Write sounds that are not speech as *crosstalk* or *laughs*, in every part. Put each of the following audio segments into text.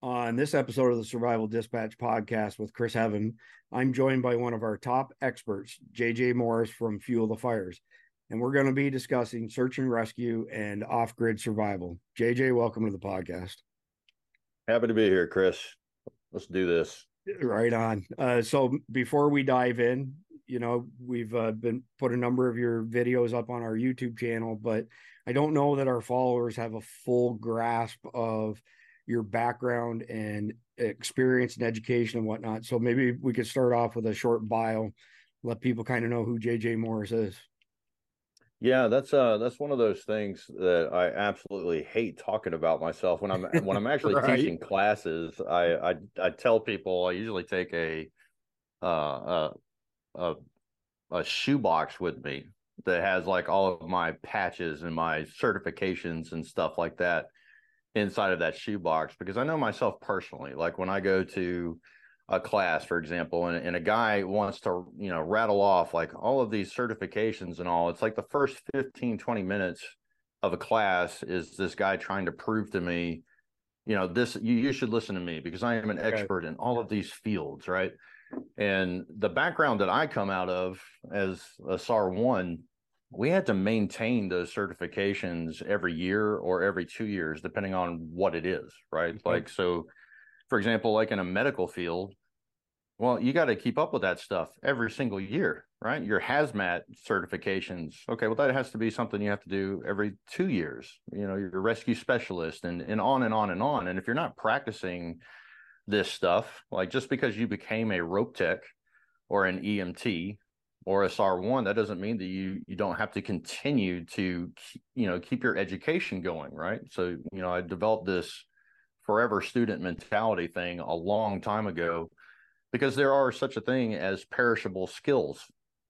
On this episode of the Survival Dispatch podcast with Chris Heaven, I'm joined by one of our top experts, JJ Morris from Fuel the Fires. And we're going to be discussing search and rescue and off grid survival. JJ, welcome to the podcast. Happy to be here, Chris. Let's do this. Right on. Uh, so before we dive in, you know, we've uh, been put a number of your videos up on our YouTube channel, but I don't know that our followers have a full grasp of your background and experience and education and whatnot. So maybe we could start off with a short bio, let people kind of know who JJ Morris is. Yeah, that's uh that's one of those things that I absolutely hate talking about myself when I'm when I'm *laughs* actually right. teaching classes. I, I I tell people I usually take a uh a a, a shoebox with me that has like all of my patches and my certifications and stuff like that inside of that shoebox because I know myself personally. Like when I go to a class, for example, and, and a guy wants to, you know, rattle off like all of these certifications and all, it's like the first 15, 20 minutes of a class is this guy trying to prove to me, you know, this, you, you should listen to me because I am an expert in all of these fields, right? And the background that I come out of as a SAR one we had to maintain those certifications every year or every two years, depending on what it is, right? Mm-hmm. Like, so for example, like in a medical field, well, you got to keep up with that stuff every single year, right? Your hazmat certifications. Okay, well, that has to be something you have to do every two years. You know, your rescue specialist and, and on and on and on. And if you're not practicing this stuff, like just because you became a rope tech or an EMT or a SAR one, that doesn't mean that you you don't have to continue to you know keep your education going, right? So you know, I developed this forever student mentality thing a long time ago because there are such a thing as perishable skills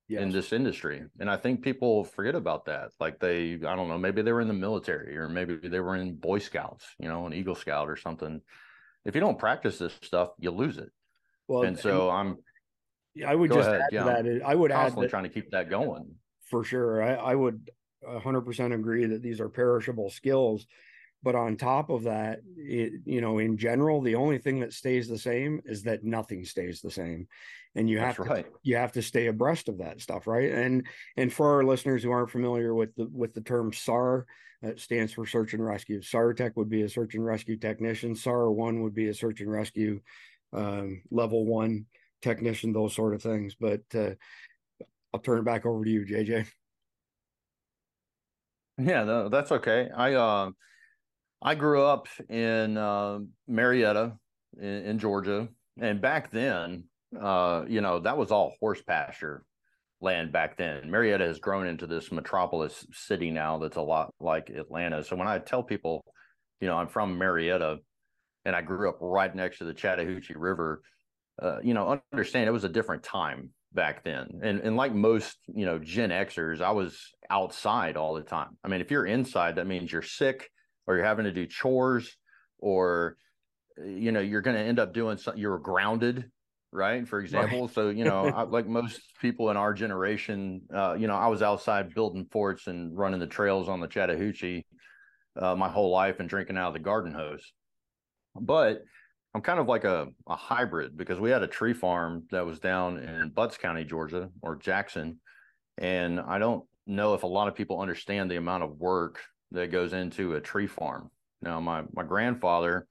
yes. in this industry and i think people forget about that like they i don't know maybe they were in the military or maybe they were in boy scouts you know an eagle scout or something if you don't practice this stuff you lose it well and so and, i'm I would Go just ahead. add yeah. to that. I would add that, trying to keep that going for sure. I, I would 100% agree that these are perishable skills. But on top of that, it, you know, in general, the only thing that stays the same is that nothing stays the same, and you That's have to right. you have to stay abreast of that stuff, right? And and for our listeners who aren't familiar with the with the term SAR, that stands for search and rescue. SAR tech would be a search and rescue technician. SAR one would be a search and rescue um, level one technician, those sort of things. But uh, I'll turn it back over to you, JJ. Yeah, no, that's okay. I uh, I grew up in uh, Marietta in, in, Georgia, and back then, uh, you know, that was all horse pasture land back then. Marietta has grown into this metropolis city now that's a lot like Atlanta. So when I tell people, you know, I'm from Marietta and I grew up right next to the Chattahoochee River, uh, you know, understand it was a different time back then. And and like most, you know, Gen Xers, I was outside all the time. I mean, if you're inside, that means you're sick or you're having to do chores or you know, you're going to end up doing something you're grounded, right? For example, right. so you know, I, like most people in our generation, uh, you know, I was outside building forts and running the trails on the Chattahoochee uh, my whole life and drinking out of the garden hose. But I'm kind of like a, a hybrid because we had a tree farm that was down in Butts County, Georgia, or Jackson. And I don't know if a lot of people understand the amount of work that goes into a tree farm. Now, my my grandfather,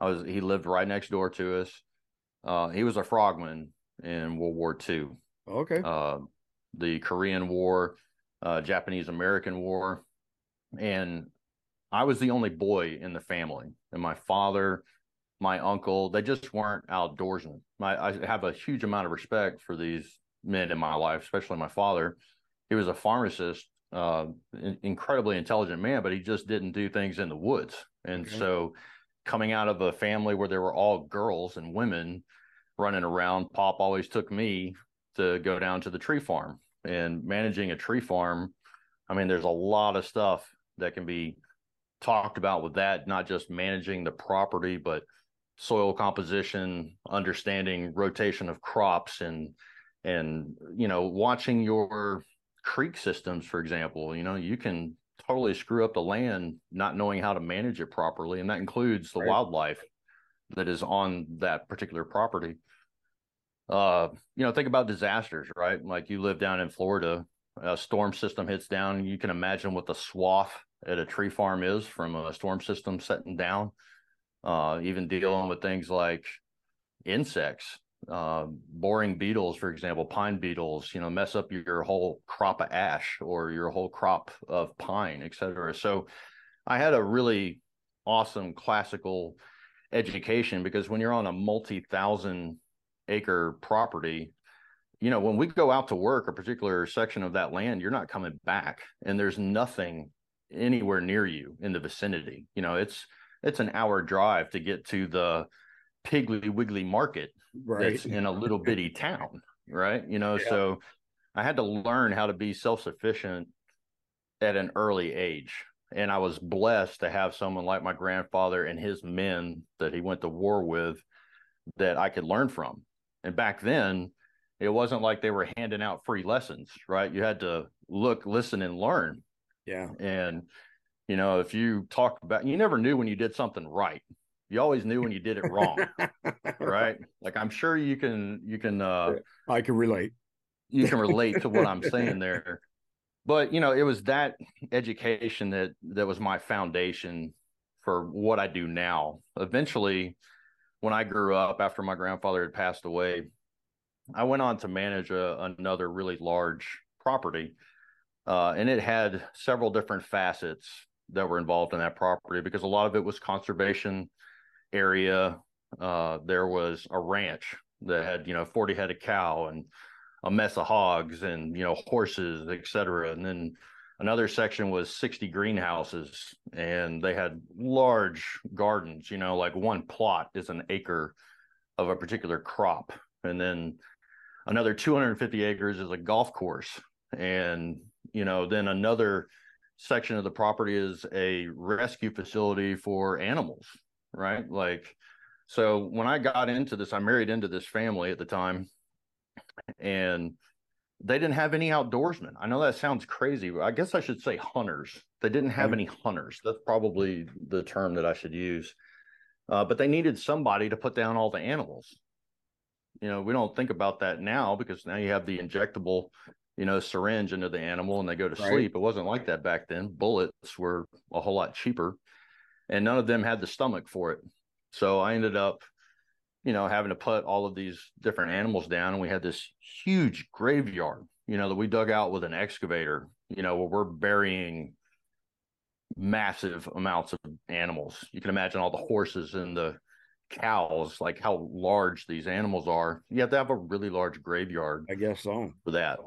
I was he lived right next door to us. Uh, he was a frogman in World War II. Okay. Uh, the Korean War, uh, Japanese American War, and I was the only boy in the family, and my father my uncle, they just weren't outdoorsmen. My, I have a huge amount of respect for these men in my life, especially my father. He was a pharmacist, uh, incredibly intelligent man, but he just didn't do things in the woods. And okay. so, coming out of a family where there were all girls and women running around, Pop always took me to go down to the tree farm and managing a tree farm. I mean, there's a lot of stuff that can be talked about with that, not just managing the property, but soil composition, understanding rotation of crops and and you know watching your creek systems for example you know you can totally screw up the land not knowing how to manage it properly and that includes the right. wildlife that is on that particular property. Uh, you know, think about disasters, right? Like you live down in Florida, a storm system hits down. You can imagine what the swath at a tree farm is from a storm system setting down. Uh, even dealing with things like insects, uh, boring beetles, for example, pine beetles, you know, mess up your whole crop of ash or your whole crop of pine, et cetera. So I had a really awesome classical education because when you're on a multi thousand acre property, you know, when we go out to work a particular section of that land, you're not coming back and there's nothing anywhere near you in the vicinity. You know, it's it's an hour drive to get to the Piggly Wiggly market right. that's in a little *laughs* bitty town, right? You know, yeah. so I had to learn how to be self-sufficient at an early age. And I was blessed to have someone like my grandfather and his men that he went to war with that I could learn from. And back then, it wasn't like they were handing out free lessons, right? You had to look, listen, and learn. Yeah. And, you know, if you talk about, you never knew when you did something right. You always knew when you did it wrong. *laughs* right. Like I'm sure you can, you can, uh, I can relate. You can relate to what I'm *laughs* saying there. But, you know, it was that education that, that was my foundation for what I do now. Eventually, when I grew up after my grandfather had passed away, I went on to manage a, another really large property. Uh, and it had several different facets that were involved in that property because a lot of it was conservation area. Uh, there was a ranch that had, you know, 40 head of cow and a mess of hogs and, you know, horses, et cetera. And then another section was 60 greenhouses and they had large gardens, you know, like one plot is an acre of a particular crop. And then another 250 acres is a golf course and you know then another section of the property is a rescue facility for animals right? Like so when i got into this i married into this family at the time and they didn't have any outdoorsmen. I know that sounds crazy but i guess i should say hunters. They didn't have any hunters. That's probably the term that i should use. Uh, but they needed somebody to put down all the animals. You know we don't think about that now because now you have the injectable you know syringe into the animal and they go to right. sleep it wasn't like that back then bullets were a whole lot cheaper and none of them had the stomach for it so i ended up you know having to put all of these different animals down and we had this huge graveyard you know that we dug out with an excavator you know where we're burying massive amounts of animals you can imagine all the horses and the cows, like how large these animals are, you have to have a really large graveyard. I guess so. For that.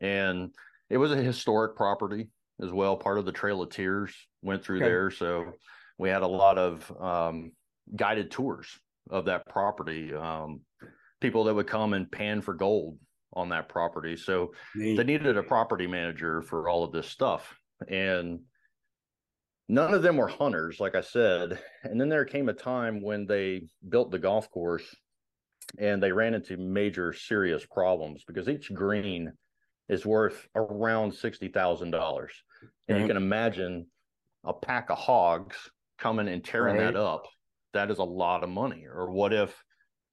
And it was a historic property as well. Part of the Trail of Tears went through okay. there. So we had a lot of um, guided tours of that property. Um, people that would come and pan for gold on that property. So Neat. they needed a property manager for all of this stuff. And none of them were hunters, like I said. And then there came a time when they built the golf course and they ran into major serious problems because each green is worth around $60,000. And mm-hmm. you can imagine a pack of hogs coming and tearing right. that up. That is a lot of money. Or what if,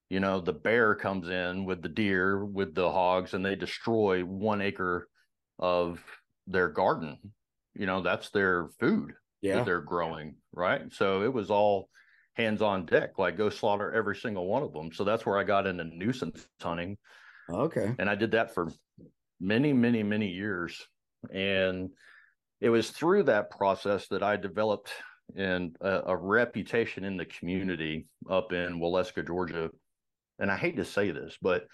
you know, the bear comes in with the deer, with the hogs, and they destroy one acre of their garden? You know, that's their food yeah. that they're growing, right? So it was all hands on deck, like go slaughter every single one of them. So that's where I got into nuisance hunting. Okay. And I did that for many, many, many years. And it was through that process that I developed and a, a reputation in the community up in Waleska, Georgia. And I hate to say this, but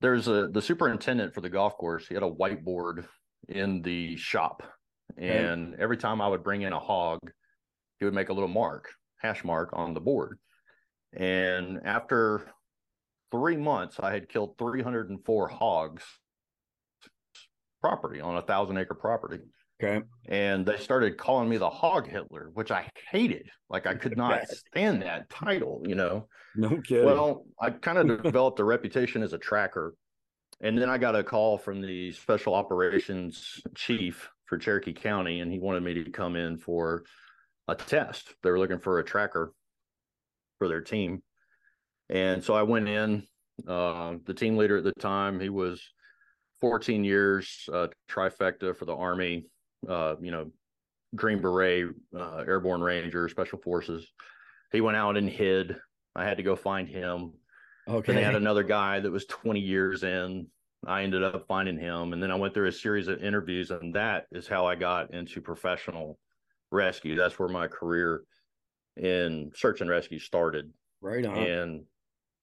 there's a the superintendent for the golf course. He had a whiteboard in the shop and every time I would bring in a hog, he would make a little mark, hash mark on the board. And after three months, I had killed 304 hogs property on a thousand acre property. Okay. And they started calling me the hog Hitler, which I hated. Like I could not stand that title, you know. No kidding. Well, I kind of *laughs* developed a reputation as a tracker. And then I got a call from the special operations chief for Cherokee County, and he wanted me to come in for a test. They were looking for a tracker for their team. And so I went in. Uh, the team leader at the time, he was 14 years uh, trifecta for the Army. Uh, you know, Green Beret, uh, Airborne Ranger, Special Forces. He went out and hid. I had to go find him. Okay. Then they had *laughs* another guy that was 20 years in. I ended up finding him, and then I went through a series of interviews, and that is how I got into professional rescue. That's where my career in search and rescue started. Right on. And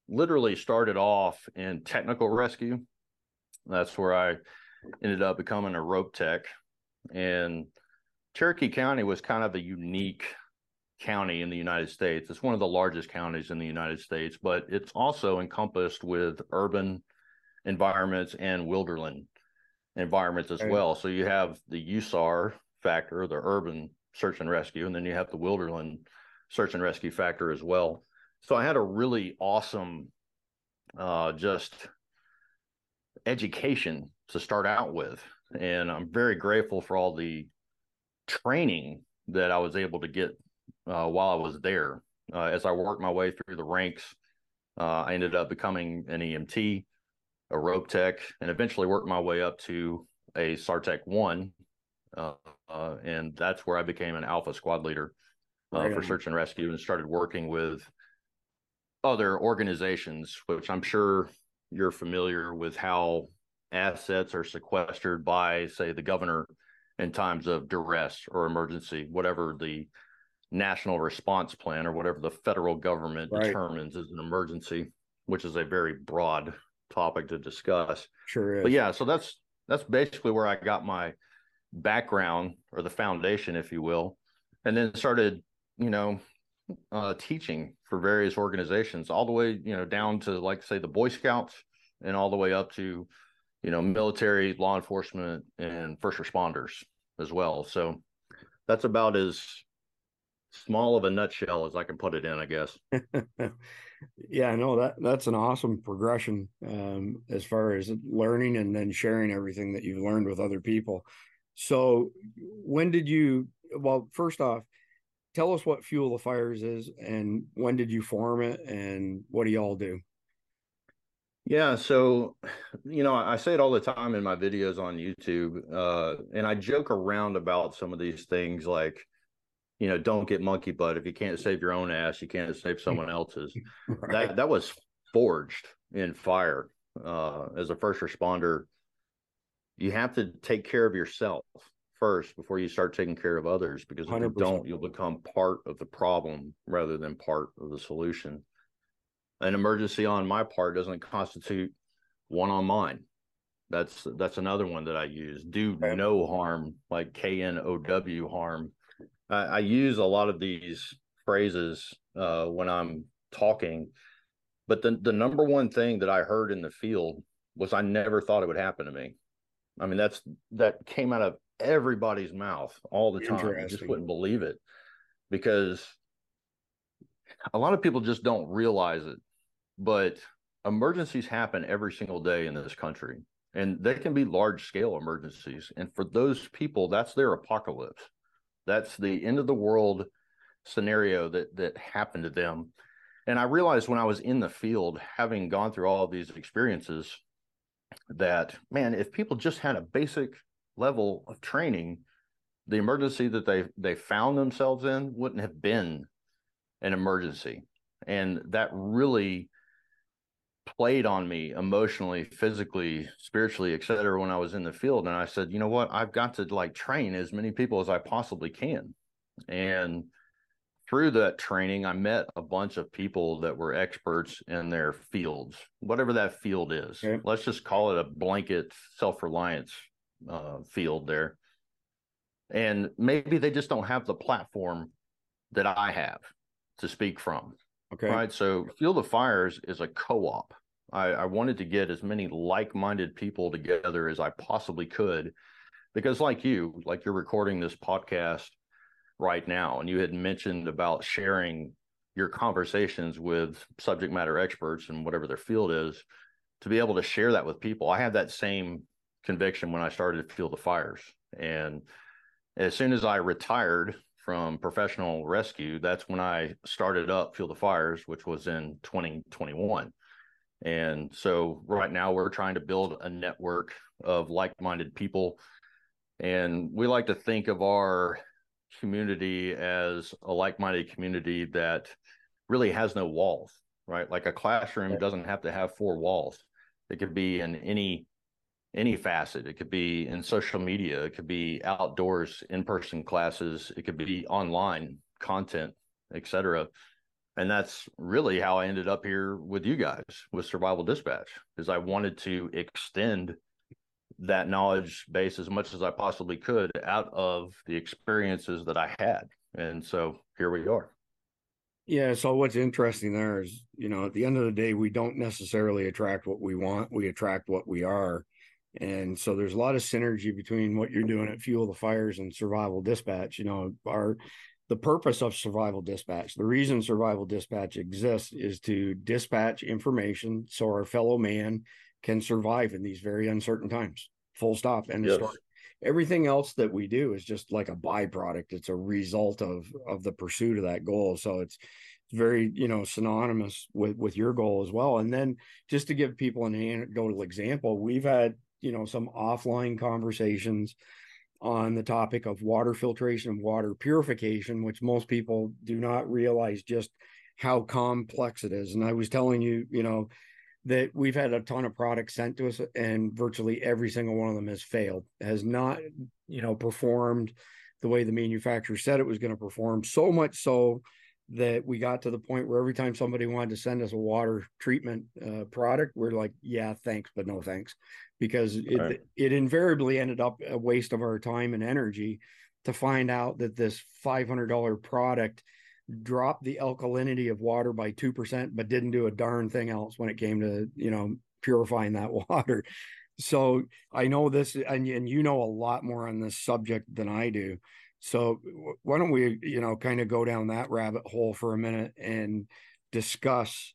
literally started off in technical rescue. That's where I ended up becoming a rope tech. And Cherokee County was kind of a unique county in the United States. It's one of the largest counties in the United States, but it's also encompassed with urban environments and wilderland environments as right. well. So you have the USAR factor, the urban search and rescue, and then you have the wilderland search and rescue factor as well. So I had a really awesome, uh, just education to start out with, and I'm very grateful for all the training that I was able to get uh, while I was there. Uh, as I worked my way through the ranks, uh, I ended up becoming an EMT, a rope tech, and eventually worked my way up to a SARTECH one, uh, uh, and that's where I became an Alpha squad leader uh, right. for search and rescue, and started working with other organizations, which I'm sure you're familiar with how assets are sequestered by, say, the governor in times of duress or emergency, whatever the national response plan or whatever the federal government right. determines is an emergency, which is a very broad topic to discuss. Sure is. But yeah, so that's that's basically where I got my background or the foundation, if you will, and then started, you know, uh, teaching for various organizations, all the way, you know, down to like say the Boy Scouts, and all the way up to, you know, military, law enforcement, and first responders as well. So that's about as small of a nutshell as I can put it in, I guess. *laughs* yeah, no, that that's an awesome progression um, as far as learning and then sharing everything that you've learned with other people. So, when did you? Well, first off, tell us what Fuel the Fires is, and when did you form it, and what do y'all do? Yeah, so you know, I say it all the time in my videos on YouTube, uh, and I joke around about some of these things like you know, don't get monkey butt. If you can't save your own ass, you can't save someone *laughs* else's. right. That that was forged in fire. Uh, as a first responder, you have to take care of yourself first before you start taking care of others. Because if 100%. you don't, you'll become part of the problem rather than part of the solution. An emergency on my part doesn't constitute one on mine. That's that's another one that I use. Do okay. no harm, like K N O W harm I, I use a lot of these phrases uh, when I'm talking, but the the number one thing that I heard in the field was I never thought it would happen to me. I mean, that's that came out of everybody's mouth all the time. I just wouldn't believe it because a lot of people just don't realize it. But emergencies happen every single day in this country, and they can be large scale emergencies. And for those people, that's their apocalypse. That's the end of the world scenario that that happened to them. And I realized when I was in the field, having gone through all of these experiences, that man, if people just had a basic level of training, the emergency that they they found themselves in wouldn't have been an emergency. And that really played on me emotionally, physically, spiritually, et cetera, when I was in the field. And I said, you know what? I've got to like train as many people as I possibly can. And through that training, I met a bunch of people that were experts in their fields, whatever that field is. Okay. Let's just call it a blanket self reliance uh, field there. And maybe they just don't have the platform that I have to speak from. Okay. Right. So Fuel the Fires is a co op. I, I wanted to get as many like minded people together as I possibly could because, like you, like you're recording this podcast right now, and you had mentioned about sharing your conversations with subject matter experts and whatever their field is to be able to share that with people. I had that same conviction when I started to Fuel the Fires. And as soon as I retired from professional rescue. That's when I started up Fuel the Fires, which was in 2021. And so right now we're trying to build a network of like-minded people. And we like to think of our community as a like-minded community that really has no walls, right? Like a classroom doesn't have to have four walls. It could be in any any facet. It could be in social media, it could be outdoors, in-person classes, it could be online content, etc. And that's really how I ended up here with you guys with Survival Dispatch, is I wanted to extend that knowledge base as much as I possibly could out of the experiences that I had. And so here we are. Yeah. So what's interesting there is, you know, at the end of the day, we don't necessarily attract what we want. We attract what we are. And so there's a lot of synergy between what you're doing at Fuel the Fires and Survival Dispatch. You know, our the purpose of Survival Dispatch, the reason Survival Dispatch exists is to dispatch information so our fellow man can survive in these very uncertain times. Full stop. And yes. everything else that we do is just like a byproduct. It's a result of of the pursuit of that goal. So it's very you know synonymous with with your goal as well and then just to give people an anecdotal example we've had you know some offline conversations on the topic of water filtration and water purification which most people do not realize just how complex it is. And i was telling you you know that we've had a ton of products sent to us and virtually every single one of them has failed has not you know performed the way the manufacturer said it was going to perform. So much so that we got to the point where every time somebody wanted to send us a water treatment uh, product we're like yeah thanks but no thanks because it, right. it invariably ended up a waste of our time and energy to find out that this $500 product dropped the alkalinity of water by 2% but didn't do a darn thing else when it came to you know purifying that *laughs* water so i know this and, and you know a lot more on this subject than i do so why don't we you know kind of go down that rabbit hole for a minute and discuss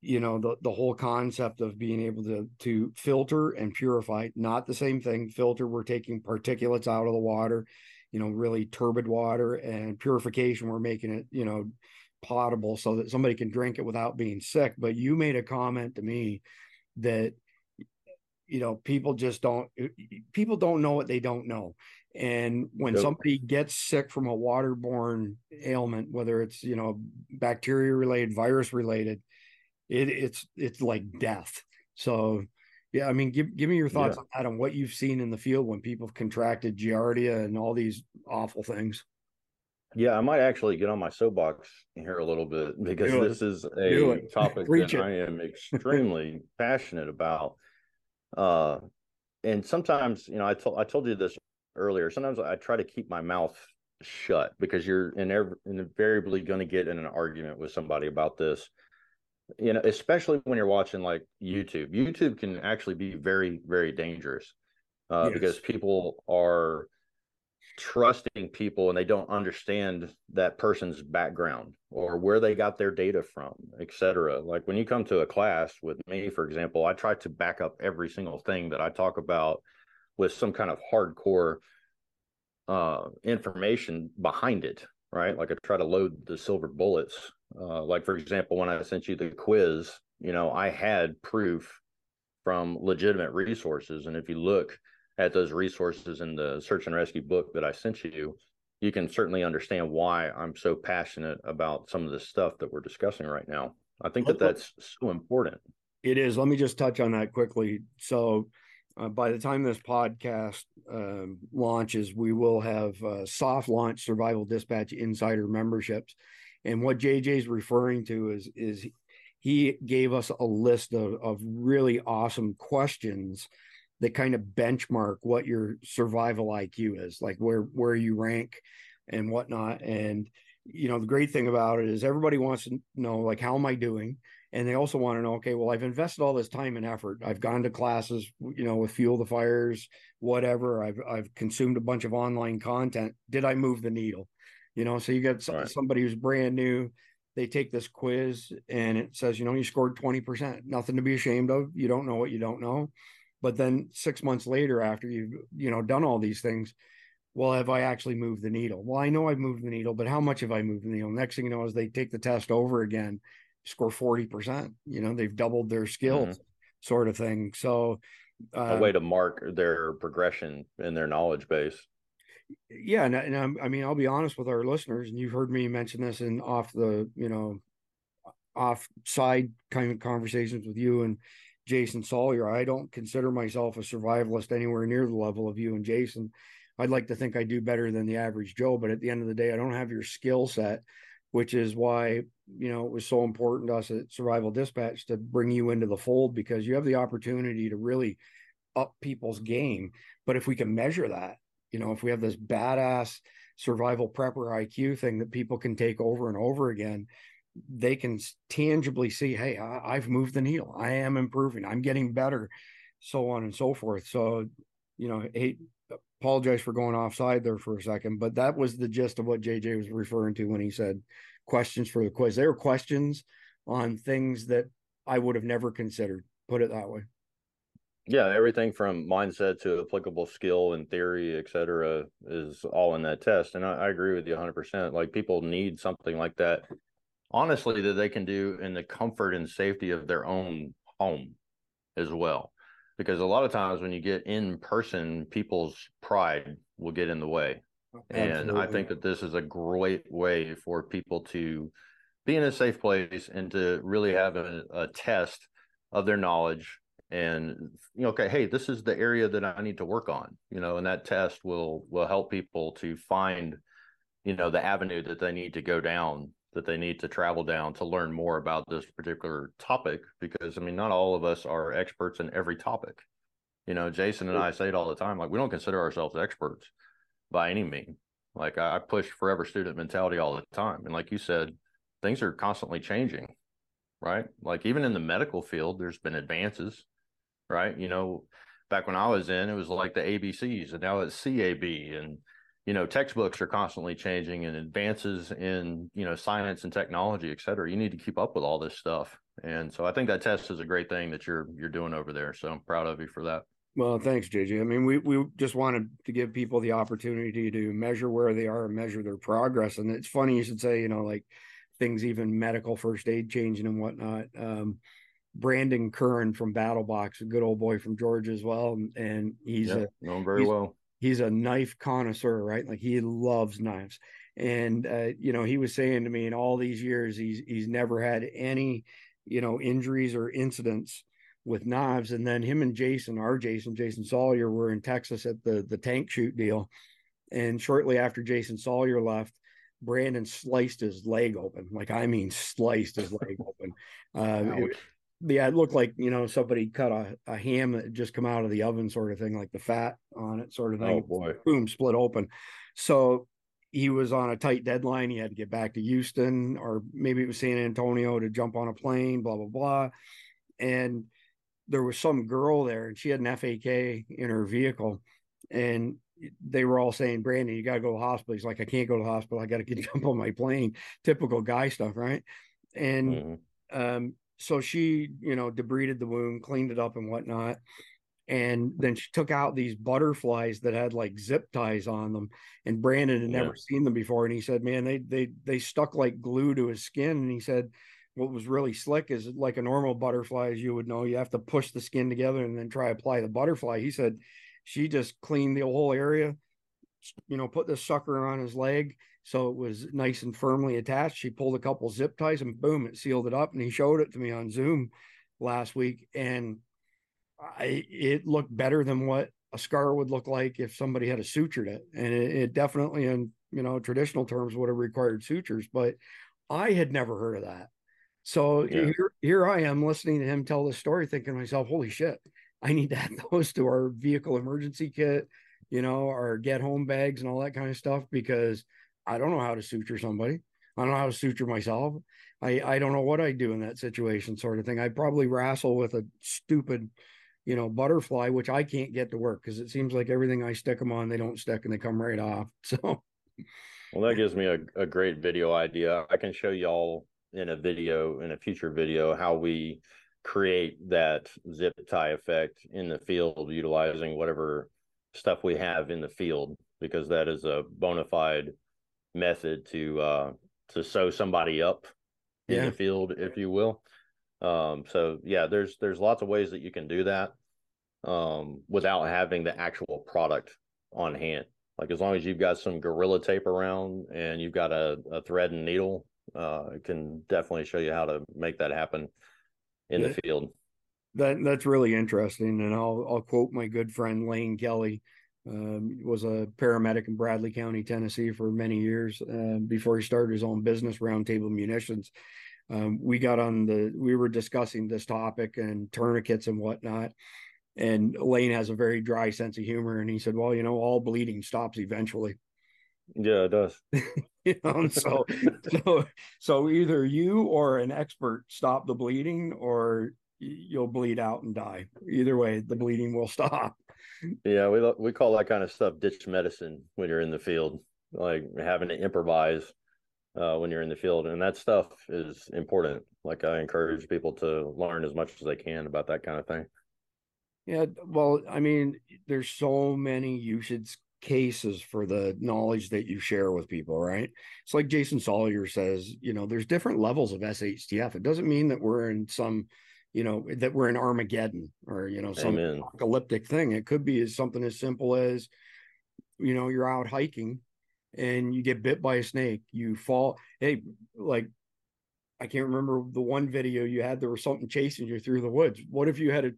you know the the whole concept of being able to to filter and purify not the same thing filter we're taking particulates out of the water you know, really turbid water and purification. We're making it, you know, potable so that somebody can drink it without being sick. But you made a comment to me that, you know, people just don't, people don't know what they don't know. And when somebody gets sick from a waterborne ailment, whether it's, you know, bacteria related, virus related, it, it's, it's like death. So yeah, I mean, give give me your thoughts yeah. on that, on what you've seen in the field when people have contracted giardia and all these awful things. Yeah, I might actually get on my soapbox here a little bit because this is a *laughs* topic that it. I am *laughs* extremely passionate about. Uh, and sometimes, you know, I told I told you this earlier. Sometimes I try to keep my mouth shut because you're invariably going to get in an argument with somebody about this you know especially when you're watching like youtube. Youtube can actually be very very dangerous uh, yes. because people are trusting people and they don't understand that person's background or where they got their data from etc like when you come to a class with me for example i try to back up every single thing that i talk about with some kind of hardcore uh, information behind it right? Like i try to load the silver bullets uh, like for example, when I sent you the quiz, you know, I had proof from legitimate resources, and if you look at those resources in the search and rescue book that I sent you, you can certainly understand why I'm so passionate about some of the stuff that we're discussing right now. I think that that's so important. It is. Let me just touch on that quickly. So, uh, by the time this podcast uh, launches, we will have uh, soft launch survival dispatch insider memberships. And what JJ is referring to is is he gave us a list of, of really awesome questions that kind of benchmark what your survival IQ is, like where where you rank and whatnot. And you know, the great thing about it is everybody wants to know like how am I doing? And they also want to know, okay, well, I've invested all this time and effort. I've gone to classes, you know, with Fuel the Fires, whatever. I've I've consumed a bunch of online content. Did I move the needle? You know so you got right. somebody who's brand new they take this quiz and it says you know you scored 20% nothing to be ashamed of you don't know what you don't know but then six months later after you've you know done all these things well, have I actually moved the needle? Well, I know I've moved the needle, but how much have I moved the needle? Next thing you know is they take the test over again, score 40%. You know, they've doubled their skills, mm-hmm. sort of thing. So, uh, a way to mark their progression in their knowledge base. Yeah. And, and i mean, I'll be honest with our listeners, and you've heard me mention this in off the, you know, off side kind of conversations with you and Jason Sawyer. I don't consider myself a survivalist anywhere near the level of you and Jason. I'd like to think I do better than the average Joe, but at the end of the day, I don't have your skill set, which is why, you know, it was so important to us at Survival Dispatch to bring you into the fold because you have the opportunity to really up people's game. But if we can measure that, you know, if we have this badass survival prepper IQ thing that people can take over and over again, they can tangibly see, hey, I, have moved the needle. I am improving. I'm getting better, so on and so forth. So, you know, hey, apologize for going offside there for a second, but that was the gist of what JJ was referring to when he said questions for the quiz. There were questions on things that I would have never considered. Put it that way. Yeah, everything from mindset to applicable skill and theory, et cetera, is all in that test. And I, I agree with you 100%. Like people need something like that honestly that they can do in the comfort and safety of their own home as well because a lot of times when you get in person people's pride will get in the way Absolutely. and i think that this is a great way for people to be in a safe place and to really have a, a test of their knowledge and you know okay hey this is the area that i need to work on you know and that test will will help people to find you know the avenue that they need to go down that they need to travel down to learn more about this particular topic because I mean not all of us are experts in every topic. You know, Jason and I say it all the time like we don't consider ourselves experts by any means. Like I push forever student mentality all the time and like you said things are constantly changing, right? Like even in the medical field there's been advances, right? You know, back when I was in it was like the ABCs and now it's CAB and you know textbooks are constantly changing and advances in you know science and technology et cetera. You need to keep up with all this stuff and so i think that test is a great thing that you're you're doing over there so i'm proud of you for that. Well thanks jj i mean we we just wanted to give people the opportunity to measure where they are and measure their progress and it's funny you should say you know like things even medical first aid changing and whatnot. Um, Brandon Curran from BattlBox, a good old boy from Georgia as well, and he's yeah, a, know him very well he's a knife connoisseur, right? Like he loves knives. And uh, you know, he was saying to me in all these years, he's he's never had any, you know, injuries or incidents with knives. And then him and Jason, our Jason, Jason Sawyer, were in Texas at the the tank shoot deal. And shortly after Jason Sawyer left, Brandon sliced his leg open. Like I mean, sliced his leg open. Uh, it, yeah, it looked like you know somebody cut a, a ham that just come out of the oven, sort of thing, like the fat on it, sort of thing. Oh boy! Boom, split open. So he was on a tight deadline. He had to get back to Houston, or maybe it was San Antonio to jump on a plane. Blah blah blah. And there was some girl there, and she had an FAK in her vehicle, and they were all saying, "Brandon, you got to go to the hospital." He's like, "I can't go to the hospital. I got to get *laughs* jump on my plane." Typical guy stuff, right? And mm-hmm. um, so she, you know, debrided the wound, cleaned it up and whatnot. And then she took out these butterflies that had like zip ties on them. And Brandon had never seen them before. And he said, Man, they they they stuck like glue to his skin. And he said, what was really slick is like a normal butterfly, as you would know, you have to push the skin together and then try apply the butterfly. He said she just cleaned the whole area, you know, put the sucker on his leg, so it was nice and firmly attached. She pulled a couple zip ties and boom, it sealed it up. And he showed it to me on Zoom last week, and I it looked better than what a scar would look like if somebody had a sutured it. And it, it definitely, in you know traditional terms, would have required sutures. But I had never heard of that. So yeah. here, here I am listening to him tell this story, thinking to myself, "Holy shit! I need to add *laughs* those to our vehicle emergency kit." You know, our get home bags and all that kind of stuff because I don't know how to suture somebody. I don't know how to suture myself. I, I don't know what I'd do in that situation, sort of thing. I'd probably wrestle with a stupid, you know, butterfly, which I can't get to work because it seems like everything I stick them on, they don't stick and they come right off. *laughs* So, well, that gives me a, a great video idea. I can show y'all in a video, in a future video, how we create that zip tie effect in the field utilizing whatever stuff we have in the field because that is a bona fide method to uh to sew somebody up in the field, if you will. Um, so yeah, there's there's lots of ways that you can do that um without having the actual product on hand. Like as long as you've got some gorilla tape around and you've got a, a thread and needle, uh, it can definitely show you how to make that happen in Yeah. the field. That that's really interesting, and I'll I'll quote my good friend Lane Kelly. Um, was a paramedic in Bradley County, Tennessee, for many years uh, before he started his own business, Roundtable Munitions. Um, we got on the we were discussing this topic and tourniquets and whatnot, and Lane has a very dry sense of humor, and he said, "Well, you know, all bleeding stops eventually." Yeah, it does. *laughs* you know so *laughs* so so either you or an expert stop the bleeding or you'll bleed out and die either way the bleeding will stop Yeah, we we call that kind of stuff ditch medicine when you're in the field, like having to improvise uh, when you're in the field, and that stuff is important. Like I encourage people to learn as much as they can about that kind of thing. yeah well i mean there's so many usage cases for the knowledge that you share with people right it's like jason sawyer says you know there's different levels of shtf it doesn't mean that we're in some you know that we're in armageddon or you know some Amen. apocalyptic thing. It could be as something as simple as you know you're out hiking and you get bit by a snake. You fall hey like i can't remember the one video you had there was something chasing you through the woods. What if you had a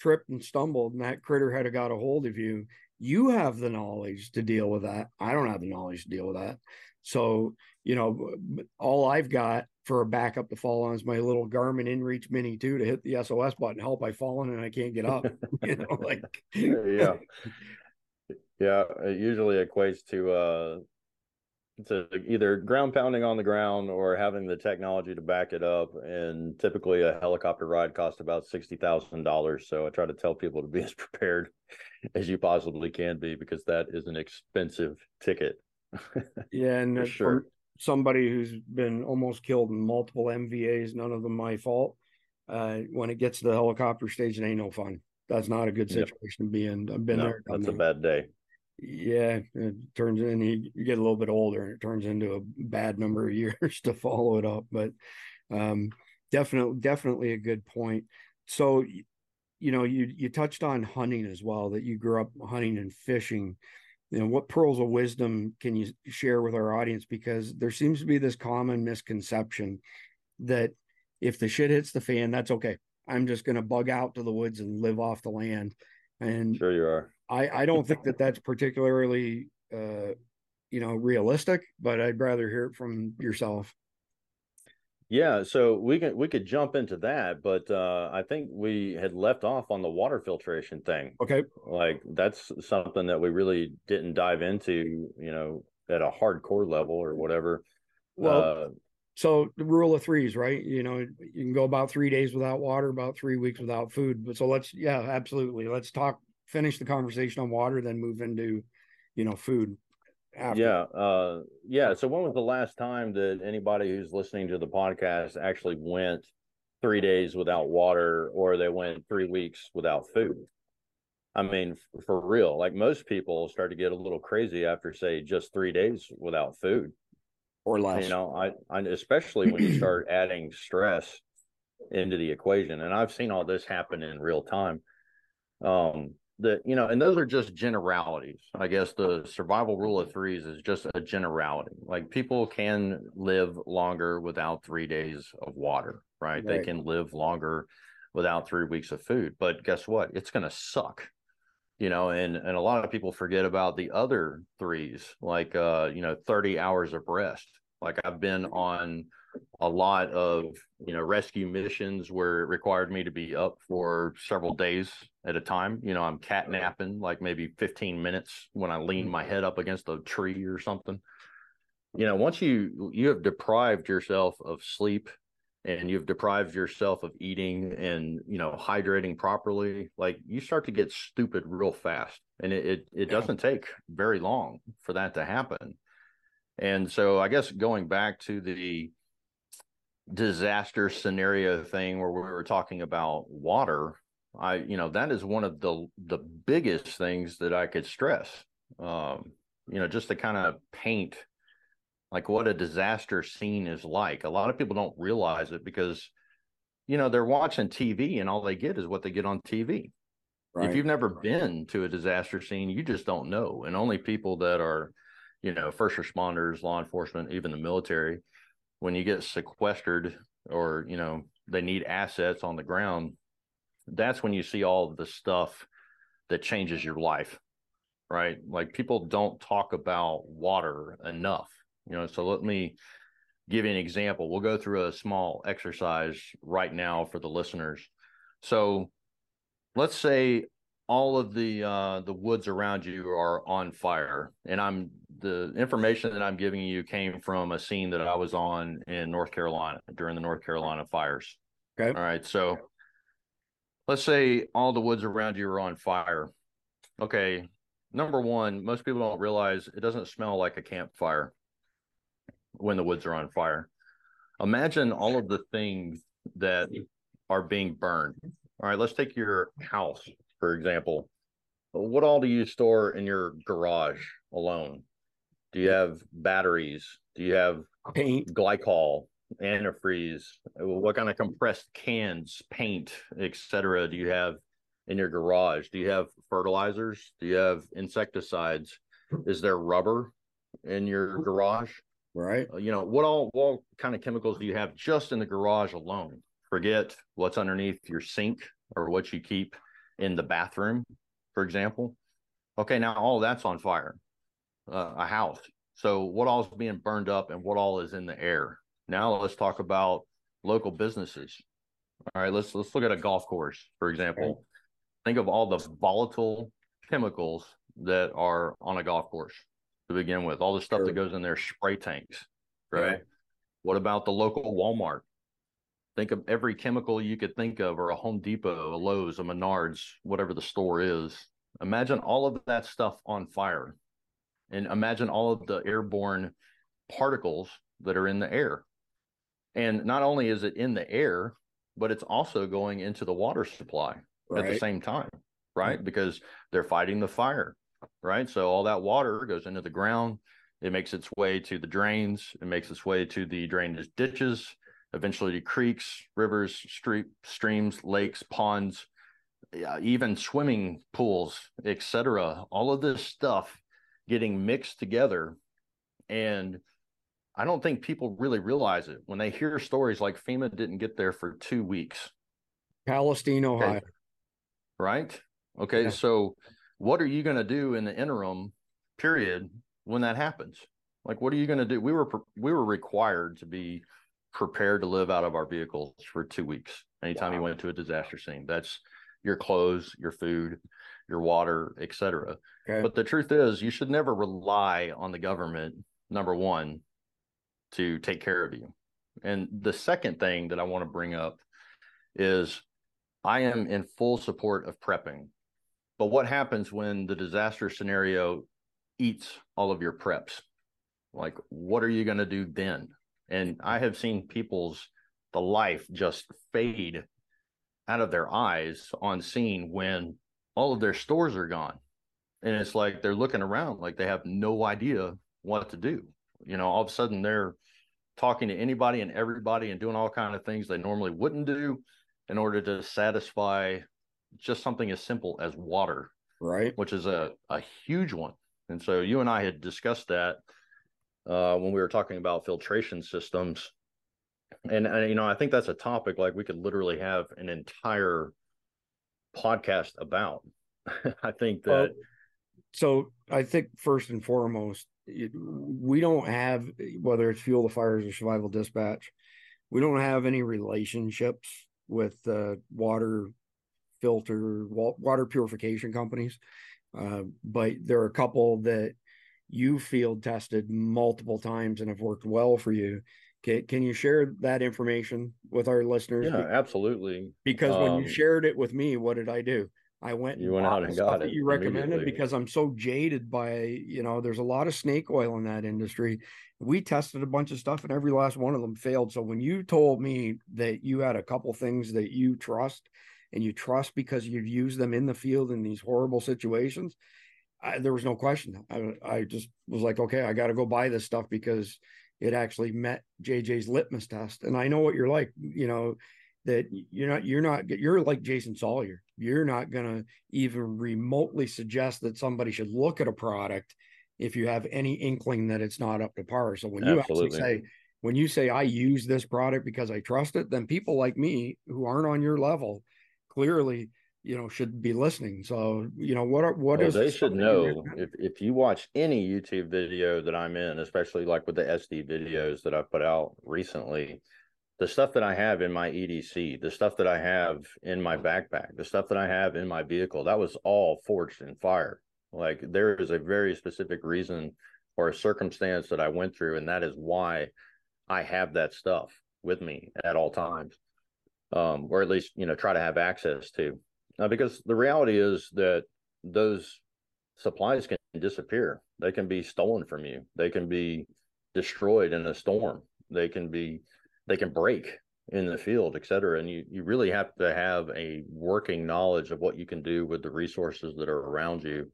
tripped and stumbled and that critter had got a hold of you? You have the knowledge to deal with that. I don't have the knowledge to deal with that. So you know all i've got for a backup to fall on is my little garmin inreach mini 2 to hit the sos button help i've fallen and i can't get up *laughs* *laughs* you know like yeah, *laughs* yeah. It usually equates to uh to either ground pounding on the ground or having the technology to back it up. And typically, a helicopter ride costs about sixty thousand dollars. So I try to tell people to be as prepared as you possibly can be because that is an expensive ticket. Yeah, and For sure. Somebody who's been almost killed in multiple MVAs, none of them my fault. Uh, when it gets to the helicopter stage, it ain't no fun. That's not a good situation to be in. I've been No, there. that's a bad day. Yeah, it turns in you, you get a little bit older and it turns into a bad number of *laughs* years to follow it up. But um definitely definitely a good point. So you know, you you touched on hunting as well, that you grew up hunting and fishing. You know, what pearls of wisdom can you share with our audience? Because there seems to be this common misconception that if the shit hits the fan, that's okay. I'm just going to bug out to the woods and live off the land. And Sure, you are. I, I don't think that that's particularly, uh, you know, realistic, but I'd rather hear it from yourself. Yeah, so we can we could jump into that, but uh, I think we had left off on the water filtration thing. Okay. Like that's something that we really didn't dive into, you know, at a hardcore level or whatever. Well, uh, so the rule of threes, right? You know, you can go about three days without water, about three weeks without food. But so let's, yeah, absolutely. Let's talk, finish the conversation on water, then move into, you know, food. After. yeah, uh, yeah. So when was the last time that anybody who's listening to the podcast actually went three days without water, or they went three weeks without food? I mean, for real, like most people start to get a little crazy after, say, just three days without food. Or less. you know I, I especially when you start adding stress into the equation and i've seen all this happen in real time um that you know and those are just generalities. I guess the survival rule of threes is just a generality. Like people can live longer without three days of water right, they can live longer without three weeks of food but guess what? It's going to suck you know and and a lot of people forget about the other threes like uh you know 30 hours of rest. Like i've been on a lot of you know rescue missions where it required me to be up for several days at a time. You know i'm cat napping like maybe 15 minutes when i lean my head up against a tree or something. You know once you you have deprived yourself of sleep and you've deprived yourself of eating and you know hydrating properly like you start to get stupid real fast. And it it, it Yeah. doesn't take very long for that to happen. And so i guess going back to the disaster scenario thing where we were talking about water i you know that is one of the the biggest things that i could stress um you know, just to kind of paint like what a disaster scene is like. A lot of people don't realize it because, you know, they're watching TV and all they get is what they get on TV. Right. If you've never been to a disaster scene, you just don't know. And only people that are, you know, first responders, law enforcement, even the military, when you get sequestered or, you know, they need assets on the ground, that's when you see all the stuff that changes your life. Right. Like people don't talk about water enough. You know, so let me give you an example. We'll go through a small exercise right now for the listeners. So let's say all of the uh, the woods around you are on fire, and I'm the information that I'm giving you came from a scene that I was on in North Carolina during the North Carolina fires. Okay. All right. So let's say all the woods around you are on fire. Okay. Number one, most people don't realize it doesn't smell like a campfire when the woods are on fire. Imagine all of the things that are being burned. All right, let's take your house, for example. What all do you store in your garage alone? Do you have batteries? Do you have paint, glycol, antifreeze? What kind of compressed cans, paint, etc. do you have in your garage? Do you have fertilizers? Do you have insecticides? Is there rubber in your garage? Right. You know, what all what kind of chemicals do you have just in the garage alone? Forget what's underneath your sink or what you keep in the bathroom, for example. Okay, now all that's on fire. Uh, a house. So what all is being burned up and what all is in the air? Now let's talk about local businesses. All right, let's let's look at a golf course, for example. Think of all the volatile chemicals that are on a golf course to begin with, all the stuff sure. that goes in their spray tanks, right? Yeah. What about the local Walmart? Think of every chemical you could think of, or a Home Depot, a Lowe's, a Menards, whatever the store is. Imagine all of that stuff on fire. And imagine all of the airborne particles that are in the air. And not only is it in the air, but it's also going into the water supply right. at the same time, right? Mm-hmm. Because they're fighting the fire right? So all that water goes into the ground. It makes its way to the drains. It makes its way to the drainage ditches, eventually to creeks, rivers, street, streams, lakes, ponds, even swimming pools, etc. All of this stuff getting mixed together. And I don't think people really realize it when they hear stories like FEMA didn't get there for two weeks. Palestine, Ohio. Okay. Right. Okay. Yeah. So what are you going to do in the interim period when that happens? Like, what are you going to do? We were we were required to be prepared to live out of our vehicles for two weeks. Anytime wow. you went to a disaster scene, that's your clothes, your food, your water, etc. Okay. But the truth is, you should never rely on the government. Number one, to take care of you. And the second thing that I want to bring up is I am in full support of prepping. But what happens when the disaster scenario eats all of your preps? Like, what are you going to do then? And I have seen people's the life just fade out of their eyes on scene when all of their stores are gone. And it's like they're looking around like they have no idea what to do. You know, all of a sudden they're talking to anybody and everybody and doing all kind of things they normally wouldn't do in order to satisfy just something as simple as water, right? Which is a, a huge one. And so you and I had discussed that uh, when we were talking about filtration systems. And, and, you know, I think that's a topic like we could literally have an entire podcast about. *laughs* I think that. Well, so I think first and foremost, it, we don't have whether it's fuel the fires or survival dispatch. We don't have any relationships with uh, water filter water purification companies. Uh, but there are a couple that you field tested multiple times and have worked well for you. Can, can you share that information with our listeners? Yeah, absolutely. Because when you um, shared it with me, what did I do? I went you went out and got it. You recommended because I'm so jaded by you know there's a lot of snake oil in that industry. We tested a bunch of stuff and every last one of them failed. So when you told me that you had a couple things that you trust and you trust because you've used them in the field in these horrible situations, I, there was no question. I, I just was like, okay, I got to go buy this stuff because it actually met JJ's litmus test. And I know what you're like, you know, that you're not, you're not, you're like Jason Salyer. You're not going to even remotely suggest that somebody should look at a product if you have any inkling that it's not up to par. So when you Absolutely. actually say, when you say I use this product because I trust it, then people like me who aren't on your level clearly you know should be listening. So you know what are what well, is they should know if, if you watch any youtube video that i'm in especially like with the sd videos that I've put out recently the stuff that i have in my edc the stuff that i have in my backpack the stuff that i have in my vehicle that was all forged in fire. Like there is a very specific reason or a circumstance that i went through and that is why i have that stuff with me at all times um, or at least you know try to have access to uh, because the reality is that those supplies can disappear. They can be stolen from you. They can be destroyed in a storm. They can be, they can break in the field, et cetera. And you, you really have to have a working knowledge of what you can do with the resources that are around you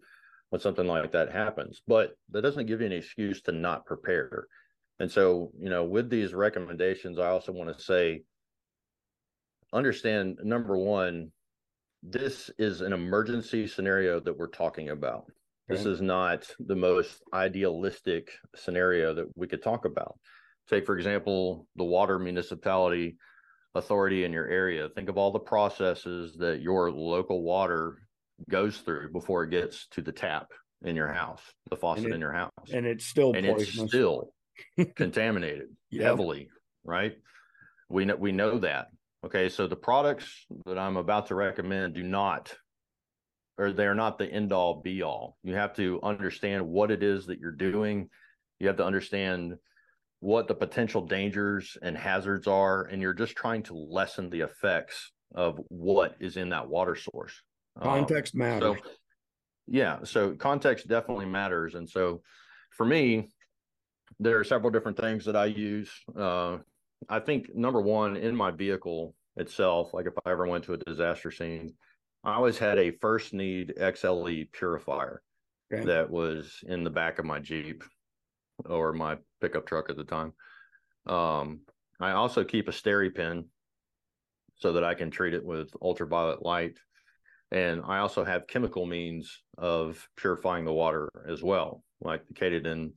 when something like that happens. But that doesn't give you an excuse to not prepare. And so, you know, with these recommendations, I also want to say, understand number one, this is an emergency scenario that we're talking about. Okay. This is not the most idealistic scenario that we could talk about. Take, for example, the water municipality authority in your area. Think of all the processes that your local water goes through before it gets to the tap in your house, the faucet it, in your house. And it's still and poisonous. it's still *laughs* contaminated yep. heavily, right? We know we know that. Okay, so the products that I'm about to recommend do not, or they're not the end all be all. You have to understand what it is that you're doing. You have to understand what the potential dangers and hazards are, and you're just trying to lessen the effects of what is in that water source. Context um, matters. So, yeah, so context definitely matters. And so for me, there are several different things that I use. Uh, I think number one in my vehicle itself, like if I ever went to a disaster scene, I always had a first need XLE purifier okay. that was in the back of my Jeep or my pickup truck at the time. Um, I also keep a SteriPen so that I can treat it with ultraviolet light. And I also have chemical means of purifying the water as well, like the Katadyn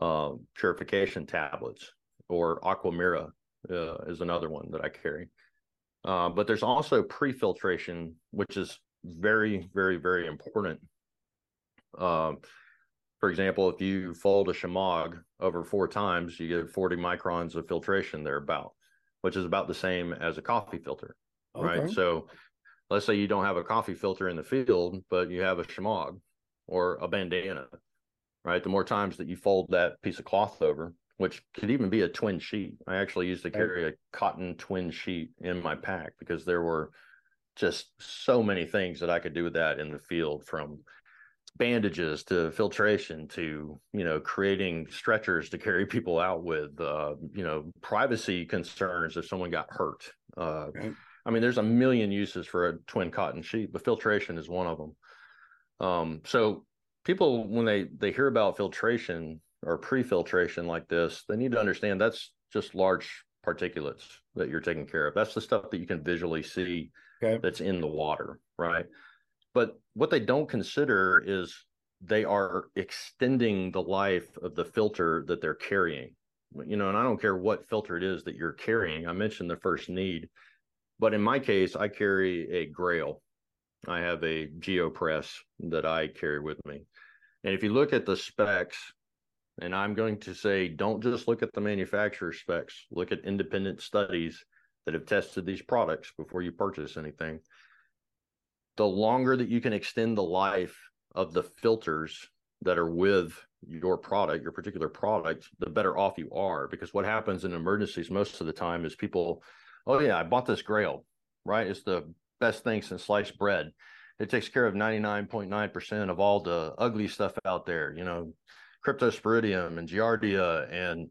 uh, purification tablets or Aquamira uh, is another one that I carry. Uh, but there's also pre-filtration, which is very, very, very important. Um, for example, if you fold a shemagh over four times, you get 40 microns of filtration thereabout, which is about the same as a coffee filter, okay. right? So let's say you don't have a coffee filter in the field, but you have a shemagh or a bandana, right? The more times that you fold that piece of cloth over, which could even be a twin sheet. I actually used to carry a cotton twin sheet in my pack because there were just so many things that I could do with that in the field from bandages to filtration to you know creating stretchers to carry people out with uh, you know privacy concerns if someone got hurt uh, okay. i mean there's a million uses for a twin cotton sheet but filtration is one of them um, so people when they they hear about filtration or pre-filtration like this, they need to understand that's just large particulates that you're taking care of. That's the stuff that you can visually see okay. that's in the water, right? But what they don't consider is they are extending the life of the filter that they're carrying. You know, and I don't care what filter it is that you're carrying. I mentioned the first need, but in my case, I carry a Grayl. I have a GeoPress that I carry with me. And if you look at the specs, and I'm going to say, don't just look at the manufacturer specs, look at independent studies that have tested these products before you purchase anything. The longer that you can extend the life of the filters that are with your product, your particular product, the better off you are. Because what happens in emergencies most of the time is people, oh, yeah, I bought this Grayl, right? It's the best thing since sliced bread. It takes care of 99.9% of all the ugly stuff out there, you know, cryptosporidium and giardia and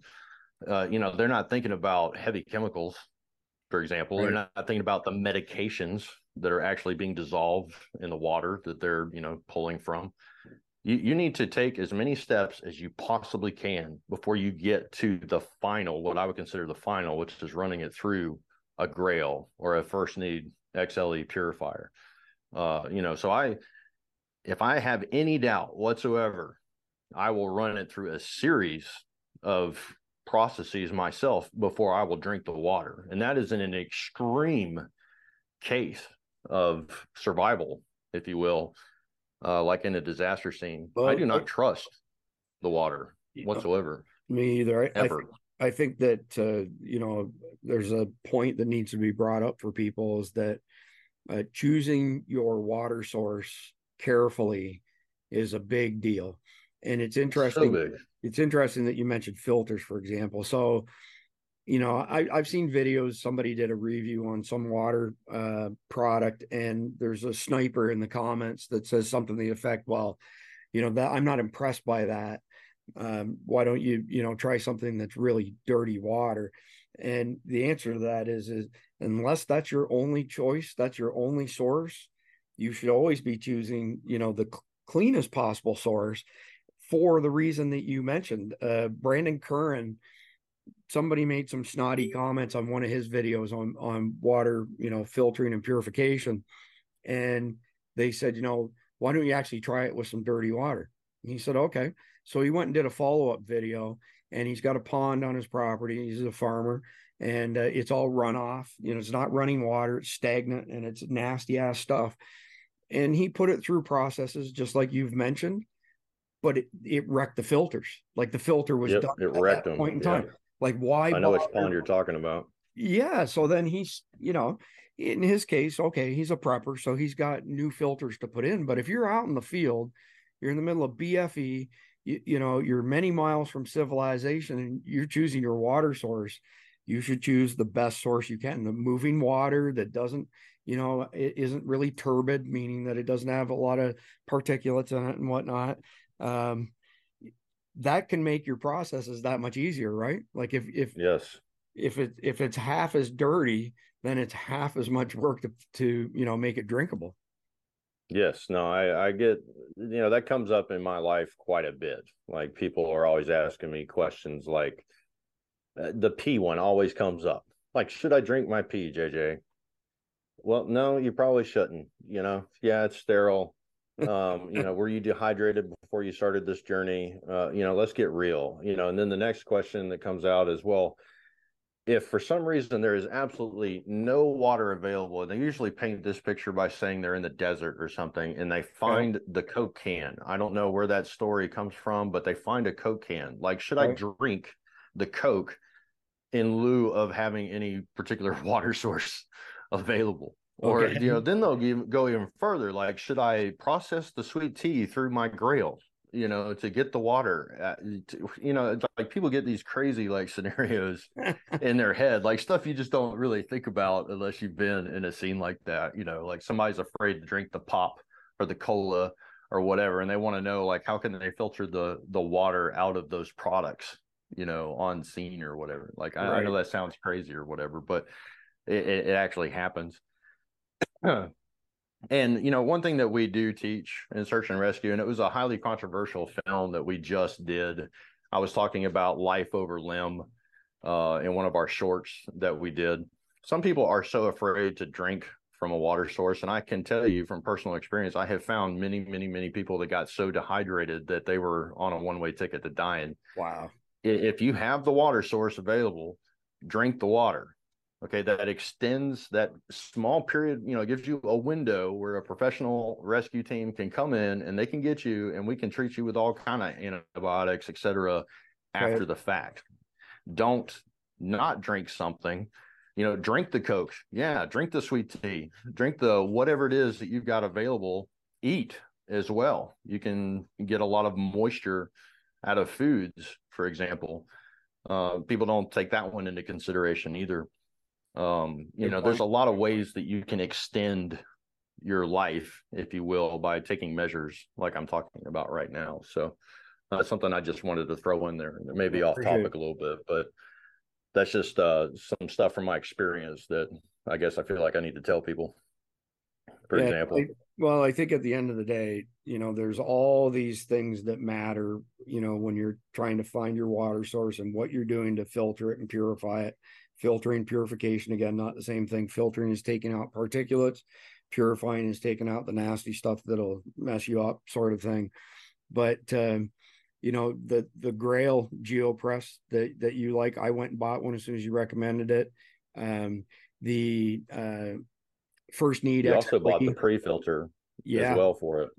uh, you know they're not thinking about heavy chemicals for example right. they're not thinking about the medications that are actually being dissolved in the water that they're you know pulling from you, you need to take as many steps as you possibly can before you get to the final, what I would consider the final, which is running it through a Grayl or a first need XLE purifier. Uh, you know, so I, if I have any doubt whatsoever, I will run it through a series of processes myself before I will drink the water. And that is in an extreme case of survival, if you will, uh, like in a disaster scene. Well, I do not trust the water whatsoever. Me either. I, ever. I, I think that, uh, you know, there's a point that needs to be brought up for people is that uh, choosing your water source carefully is a big deal. And it's interesting. So it's interesting that you mentioned filters, for example. So, you know, I, I've seen videos. Somebody did a review on some water uh, product, and there's a sniper in the comments that says something to the effect, "Well, you know, that I'm not impressed by that. Um, why don't you, you know, try something that's really dirty water?" And the answer to that is, is unless that's your only choice, that's your only source, you should always be choosing, you know, the cleanest possible source for the reason that you mentioned. Uh, Brandon Curran, somebody made some snotty comments on one of his videos on on water, you know, filtering and purification, and they said, you know, why don't you actually try it with some dirty water? And he said, okay. So he went and did a follow up video, and he's got a pond on his property. He's a farmer, and uh, it's all runoff. You know, it's not running water. It's stagnant, and it's nasty ass stuff. And he put it through processes just like you've mentioned but it, it wrecked the filters. Like the filter was yep, done it wrecked them. point in time. Yeah. Like why? I know bother? which pond you're talking about. Yeah. So then he's, you know, in his case, okay, he's a prepper, so he's got new filters to put in. But if you're out in the field, you're in the middle of BFE, you, you know, you're many miles from civilization, and you're choosing your water source. You should choose the best source you can, the moving water that doesn't, you know, it isn't really turbid, meaning that it doesn't have a lot of particulates in it and whatnot um, that can make your processes that much easier, right? Like if if yes, if it if it's half as dirty, then it's half as much work to to you know make it drinkable. Yes, no, I I get you know that comes up in my life quite a bit. Like people are always asking me questions like uh, the P one always comes up. Like, should I drink my pee, JJ? Well, no, you probably shouldn't. You know, yeah, it's sterile um, you know, were you dehydrated before you started this journey? Uh, you know, let's get real, you know, and then the next question that comes out is, well, if for some reason there is absolutely no water available, and they usually paint this picture by saying they're in the desert or something, and they find okay. the Coke can. I don't know where that story comes from, but they find a Coke can. Like, should okay. I drink the Coke in lieu of having any particular *laughs* water source available? Or okay. you know, then they'll give, go even further. Like, should I process the sweet tea through my Grayl? You know, to get the water. Uh, to, you know, like people get these crazy like *laughs* scenarios in their head, like stuff you just don't really think about unless you've been in a scene like that. You know, like somebody's afraid to drink the pop or the cola or whatever, and they want to know like how can they filter the the water out of those products you know, on scene or whatever. Like I, I know that sounds crazy or whatever, but it, it, actually happens. And you know one thing that we do teach in search and rescue and it was a highly controversial film that we just did. I was talking about life over limb uh, in one of our shorts that we did. Some people are so afraid to drink from a water source and i can tell you from personal experience i have found many many many people that got so dehydrated that they were on a one way ticket to dying. Wow. If you have the water source available drink the water okay that extends that small period you know gives you a window where a professional rescue team can come in and they can get you and we can treat you with all kind of antibiotics etc after right. the fact. Don't not drink something you know drink the coke yeah drink the sweet tea. Drink the whatever it is that you've got available. Eat as well. You can get a lot of moisture out of foods for example. Uh, people don't take that one into consideration either um, you know, there's a lot of ways that you can extend your life, if you will, by taking measures like I'm talking about right now. So that's uh, something I just wanted to throw in there. Maybe off topic a little bit, but that's just uh, some stuff from my experience that I guess I feel like I need to tell people. For yeah, example, Well, I think at the end of the day, you know, there's all these things that matter, you know, when you're trying to find your water source and what you're doing to filter it and purify it. Filtering, purification, again, not the same thing. Filtering is taking out particulates, purifying is taking out the nasty stuff that'll mess you up, sort of thing. But, um, you know, the the Grayl GeoPress that that you like, I went and bought one as soon as you recommended it. Um, the uh, first need. You also bought the pre-filter yeah. as well for it.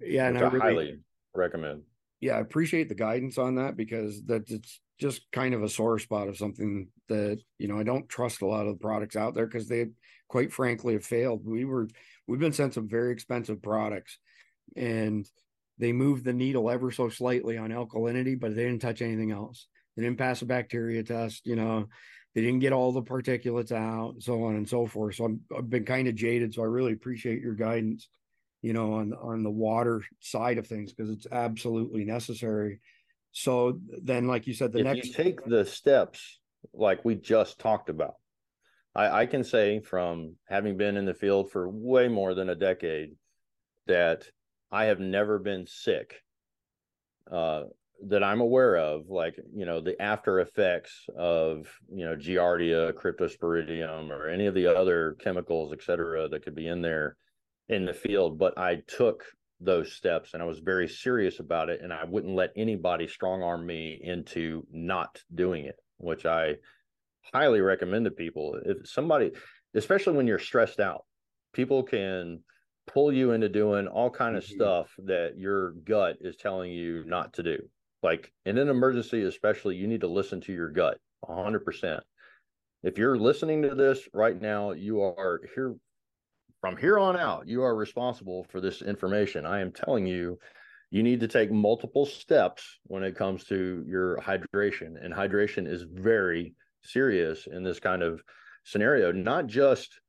Yeah, and I, really, highly recommend. Yeah, I appreciate the guidance on that because that it's just kind of a sore spot of something that you know I don't trust a lot of the products out there because they, quite frankly, have failed. We were we've been sent some very expensive products, and they moved the needle ever so slightly on alkalinity, but they didn't touch anything else. They didn't pass a bacteria test. You know, they didn't get all the particulates out, so on and so forth. So i have been kind of jaded. So I really appreciate your guidance, you know, on on the water side of things because it's absolutely necessary. So then, like you said, the if next you take the steps like we just talked about, I, I can say from having been in the field for way more than a decade that I have never been sick uh, that I'm aware of, like you know the after effects of you know Giardia, cryptosporidium, or any of the other chemicals, et cetera, that could be in there in the field. But I took those steps and I was very serious about it, and I wouldn't let anybody strong arm me into not doing it, which I highly recommend to people. If somebody, especially when you're stressed out, people can pull you into doing all kind of mm-hmm. stuff that your gut is telling you not to do like in an emergency, especially, you need to listen to your gut 100%. If you're listening to this right now, you are here from here on out, you are responsible for this information. I am telling you, you need to take multiple steps when it comes to your hydration. And hydration is very serious in this kind of scenario, not just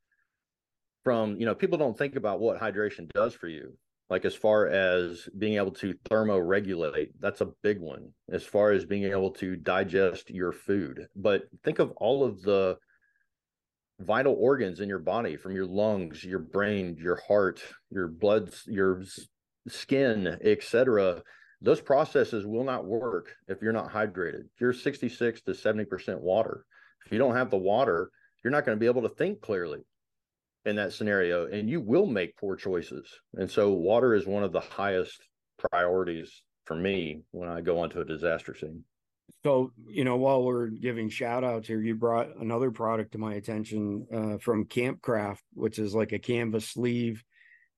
from, you know, people don't think about what hydration does for you like as far as being able to thermoregulate that's a big one as far as being able to digest your food but think of all of the vital organs in your body from your lungs your brain your heart your blood your skin etc those processes will not work if you're not hydrated. You're 66 to 70% water. If you don't have the water you're not going to be able to think clearly in that scenario and you will make poor choices. And so water is one of the highest priorities for me when i go onto a disaster scene so you know while we're giving shout outs here you brought another product to my attention uh, from campcraft which is like a canvas sleeve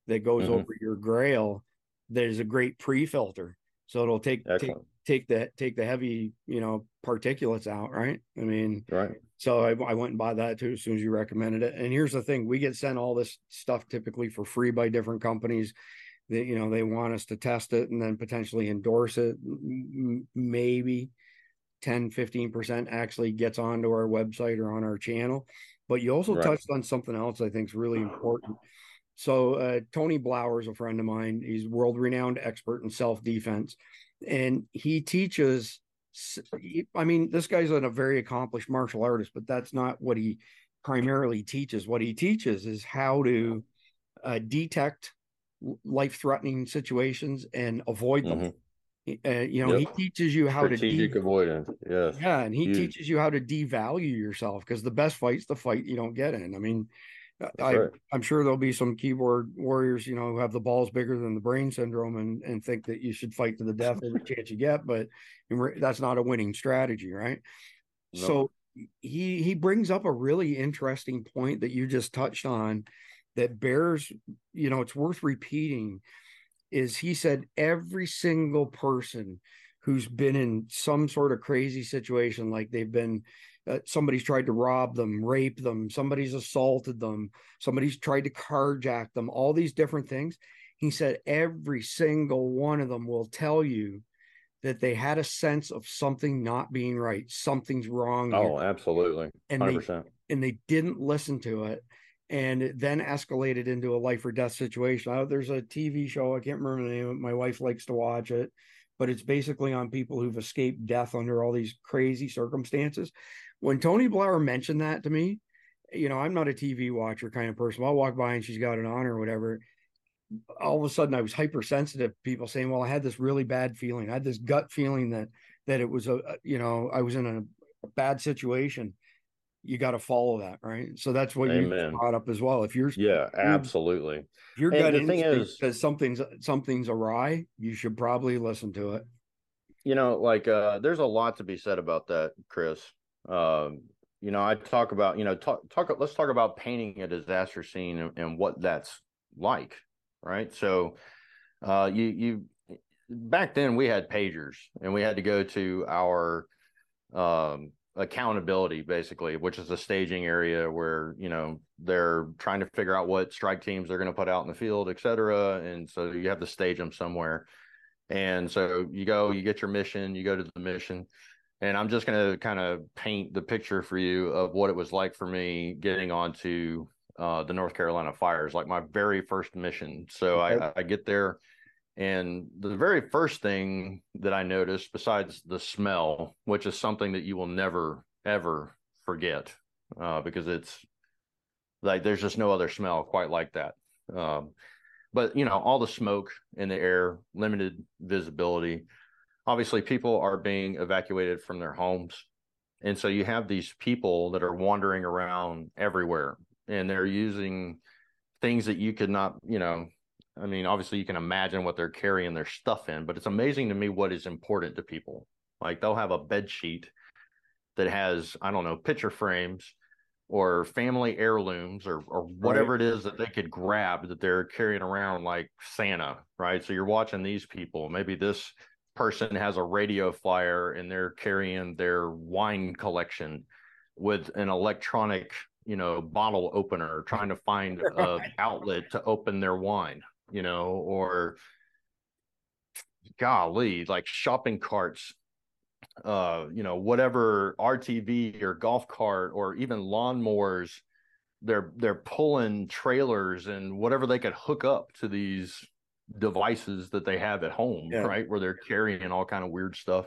that goes mm-hmm. over your Grayl there's a great pre-filter. So it'll take take take the take the heavy you know particulates out right? I mean right. so I, I, went and bought that too as soon as you recommended it. And here's the thing we get sent all this stuff typically for free by different companies that you know they want us to test it and then potentially endorse it maybe 10 15% actually gets onto our website or on our channel. But you also right. touched on something else i think is really important. So uh, tony blauer is a friend of mine. He's world renowned expert in self defense and he teaches i mean this guy's a very accomplished martial artist but that's not what he primarily teaches. What he teaches is how to uh, detect life threatening situations and avoid them. Mm-hmm. Uh, you know, yep. he teaches you how Strategic to de- avoidance. Yes. Yeah, and he Huge. teaches you how to devalue yourself because the best fight's the fight you don't get in. I mean, I, right. I'm sure there'll be some keyboard warriors, you know, who have the balls bigger than the brain syndrome and, and think that you should fight to the death every chance you get, but that's not a winning strategy, right? No. So he he brings up a really interesting point that you just touched on that bears, you know, it's worth repeating. Is he said every single person who's been in some sort of crazy situation, like they've been uh, somebody's tried to rob them, rape them, somebody's assaulted them, somebody's tried to carjack them, all these different things. He said every single one of them will tell you that they had a sense of something not being right, something's wrong. Oh, here. absolutely. 100%. And they, and they didn't listen to it. And it then escalated into a life or death situation. Oh, there's a TV show, I can't remember the name. Of it. My wife likes to watch it, but it's basically on people who've escaped death under all these crazy circumstances when Tony Blauer mentioned that to me, you know, I'm not a TV watcher kind of person. I'll walk by and she's got it on or whatever. all of a sudden I was hypersensitive. People saying, "Well, I had this really bad feeling. I had this gut feeling that that it was a you know I was in a bad situation." You got to follow that, right? So that's what Amen. you brought up as well. If you're yeah, absolutely. If your gut the thing is, says something's something's awry, you should probably listen to it. You know, like uh, there's a lot to be said about that, Chris. Um, you know, I talk about you know talk talk. Let's talk about painting a disaster scene and, and what that's like right? So uh, you you back then we had pagers and we had to go to our um, accountability basically, which is the staging area where you know they're trying to figure out what strike teams they're going to put out in the field, et cetera, and so you have to stage them somewhere. And so you go, you get your mission, you go to the mission. And I'm just going to kind of paint the picture for you of what it was like for me getting onto uh, the North Carolina fires, like my very first mission. So okay. I, I get there, and the very first thing that I noticed, besides the smell, which is something that you will never ever forget, uh, because it's like there's just no other smell quite like that. Um, but you know, all the smoke in the air, limited visibility. Obviously, people are being evacuated from their homes. And so you have these people that are wandering around everywhere and they're using things that you could not, you know, I mean, obviously you can imagine what they're carrying their stuff in, but it's amazing to me what is important to people. Like they'll have a bed sheet that has, I don't know, picture frames or family heirlooms or or whatever right. it is that they could grab that they're carrying around like Santa, right? So you're watching these people. Maybe this person has a radio flyer and they're carrying their wine collection with an electronic you know bottle opener trying to find *laughs* a outlet to open their wine you know or golly like shopping carts uh you know whatever rtv or golf cart or even lawnmowers they're they're pulling trailers and whatever they could hook up to these devices that they have at home yeah. right where they're carrying all kind of weird stuff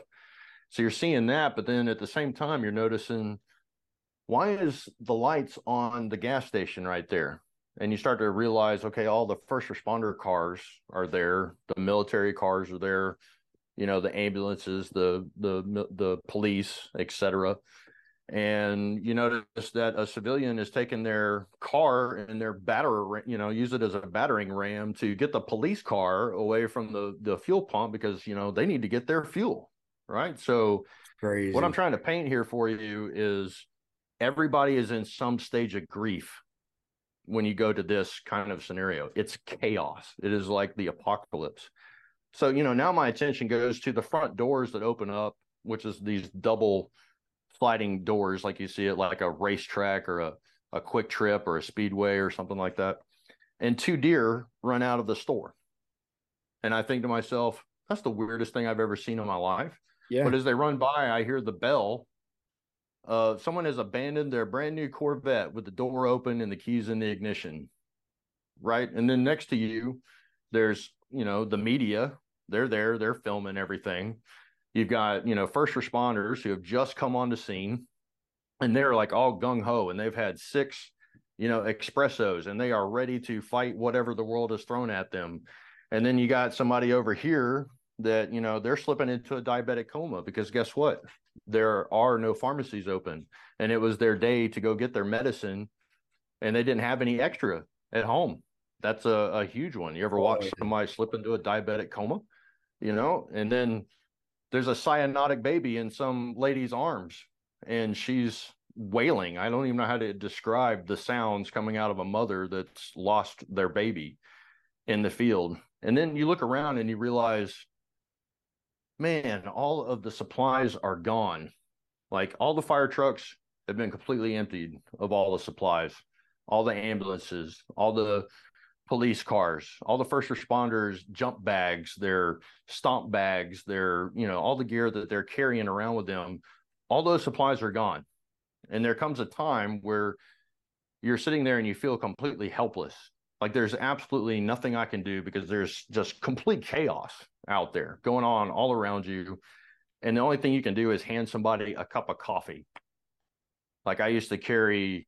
so you're seeing that but then at the same time you're noticing why is the lights on the gas station right there? And you start to realize, okay, all the first responder cars are there, the military cars are there, you know, the ambulances, the the the police, etc. And you notice that a civilian is taking their car and their battery, you know, use it as a battering ram to get the police car away from the the fuel pump because you know they need to get their fuel, right? So, Crazy. what I'm trying to paint here for you is everybody is in some stage of grief when you go to this kind of scenario. It's chaos. It is like the apocalypse. So, you know, now my attention goes to the front doors that open up, which is these double sliding doors, like you see it like a RaceTrac or a, a QuikTrip or a speedway or something like that. And two deer run out of the store. And I think to myself, that's the weirdest thing I've ever seen in my life. Yeah. But as they run by, I hear the bell uh, someone has abandoned their brand new Corvette with the door open and the keys in the ignition, right? And then next to you, there's you know the media. They're there. They're filming everything. You've got you know first responders who have just come on the scene, and they're like all gung ho, and they've had six you know espressos, and they are ready to fight whatever the world has thrown at them. And then you got somebody over here that you know they're slipping into a diabetic coma because guess what? There are no pharmacies open and it was their day to go get their medicine and they didn't have any extra at home. That's a, a huge one. You ever oh, watch somebody slip into a diabetic coma? You know and then there's a cyanotic baby in some lady's arms and she's wailing. I don't even know how to describe the sounds coming out of a mother that's lost their baby in the field. And then you look around and you realize man, all of the supplies are gone. Like all the fire trucks have been completely emptied of all the supplies, all the ambulances, all the police cars, all the first responders, jump bags, their stomp bags, their, you know, all the gear that they're carrying around with them, all those supplies are gone. And there comes a time where you're sitting there and you feel completely helpless. Like there's absolutely nothing I can do because there's just complete chaos out there going on all around you. And the only thing you can do is hand somebody a cup of coffee. Like I used to carry,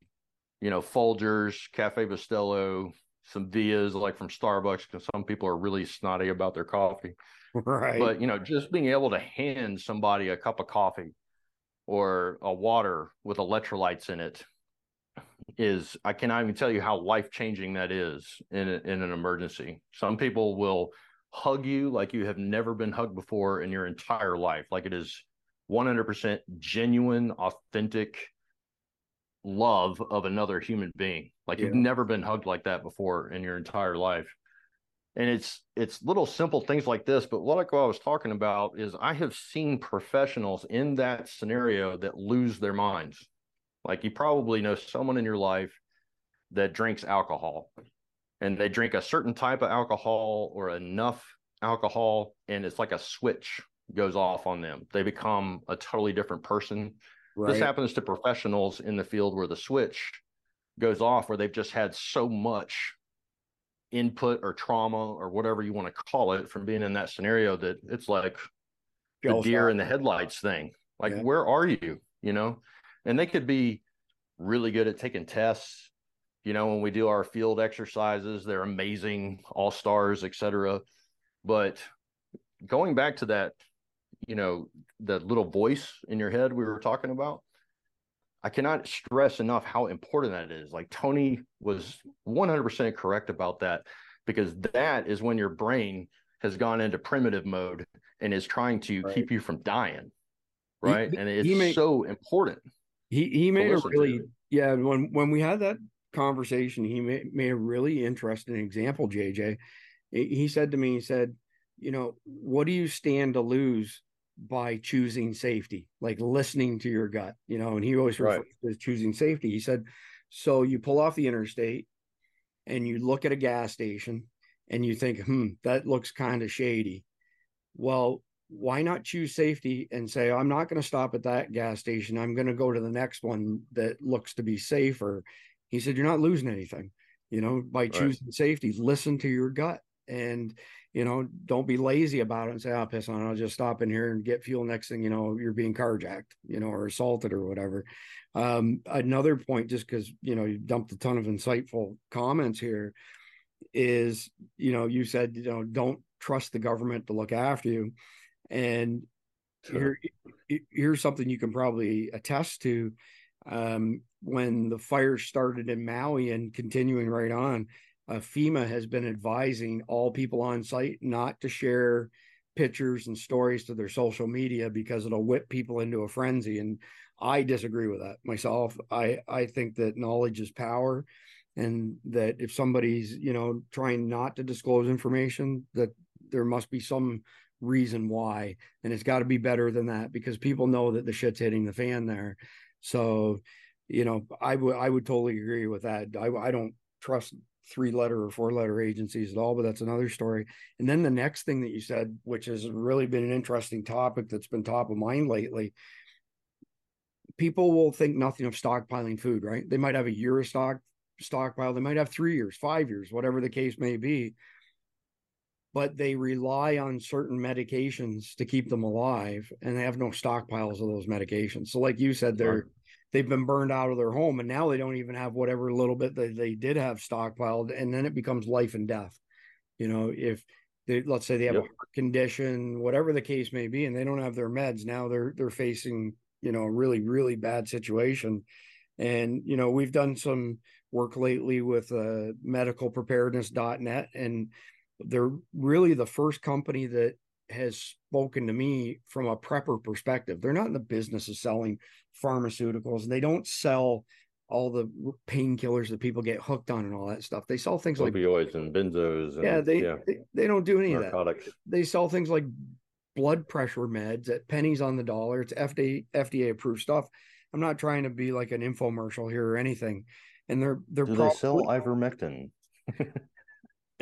you know, Folgers, Cafe Bustelo, some vias like from Starbucks because some people are really snotty about their coffee. *laughs* Right. But you know, just being able to hand somebody a cup of coffee or a water with electrolytes in it is I cannot even tell you how life changing that is in a, in an emergency. Some people will hug you like you have never been hugged before in your entire life, like it is 100% genuine, authentic love of another human being. Like yeah. you've never been hugged like that before in your entire life. And it's it's little simple things like this, but what I was talking about is I have seen professionals in that scenario that lose their minds. Like you probably know someone in your life that drinks alcohol and they drink a certain type of alcohol or enough alcohol and it's like a switch goes off on them. They become a totally different person. Right. This happens to professionals in the field where the switch goes off, where they've just had so much input or trauma or whatever you want to call it from being in that scenario that it's like the deer in the headlights thing. Like, yeah. where are you? You know, and they could be really good at taking tests. You know, when we do our field exercises, they're amazing, all stars, etc. But going back to that you know that little voice in your head we were talking about i cannot stress enough how important that is like tony was 100% correct about that because that is when your brain has gone into primitive mode and is trying to right. keep you from dying right he, and it's made, so important he he made a really yeah when when we had that conversation he made, made a really interesting example jj he said to me he said you know what do you stand to lose by choosing safety, like listening to your gut, you know, and he always refers right. to choosing safety. He said, so you pull off the interstate and you look at a gas station and you think, hmm, that looks kind of shady. Well, why not choose safety and say, I'm not going to stop at that gas station. I'm going to go to the next one that looks to be safer. He said, You're not losing anything, you know, by choosing right. safety. Listen to your gut. And you know, don't be lazy about it and say, I'll oh, piss on it. I'll just stop in here and get fuel. Next thing you know, you're being carjacked, you know, or assaulted or whatever. Um, another point, just because, you know, you dumped a ton of insightful comments here, is, you know, you said, you know, don't trust the government to look after you. And sure. here, here's something you can probably attest to. Um, when the fire started in Maui and continuing right on, uh, FEMA has been advising all people on site not to share pictures and stories to their social media because it'll whip people into a frenzy. And I disagree with that myself. I I think that knowledge is power, and that if somebody's you know trying not to disclose information, that there must be some reason why, and it's got to be better than that because people know that the shit's hitting the fan there. So, you know, I would I would totally agree with that. I I don't trust three letter or four letter agencies at all, but that's another story. And then the next thing that you said, which has really been an interesting topic that's been top of mind lately, people will think nothing of stockpiling food, right? They might have a year of stock stockpile, they might have three years, five years, whatever the case may be. But they rely on certain medications to keep them alive, and they have no stockpiles of those medications. So, like you said, they're they've been burned out of their home and now they don't even have whatever little bit that they did have stockpiled and then it becomes life and death you know if they let's say they have yep. a heart condition whatever the case may be and they don't have their meds now they're they're facing you know a really really bad situation and you know we've done some work lately with uh, medicalpreparedness.net and they're really the first company that has spoken to me from a prepper perspective. They're not in the business of selling pharmaceuticals. They don't sell all the painkillers that people get hooked on and all that stuff. They sell things opioids like opioids and benzos. And, yeah, they, yeah. they, they don't do any Narcotics. of that. They sell things like blood pressure meds at pennies on the dollar. It's FDA FDA approved stuff. I'm not trying to be like an infomercial here or anything. And they're they're do probably, they sell ivermectin? *laughs*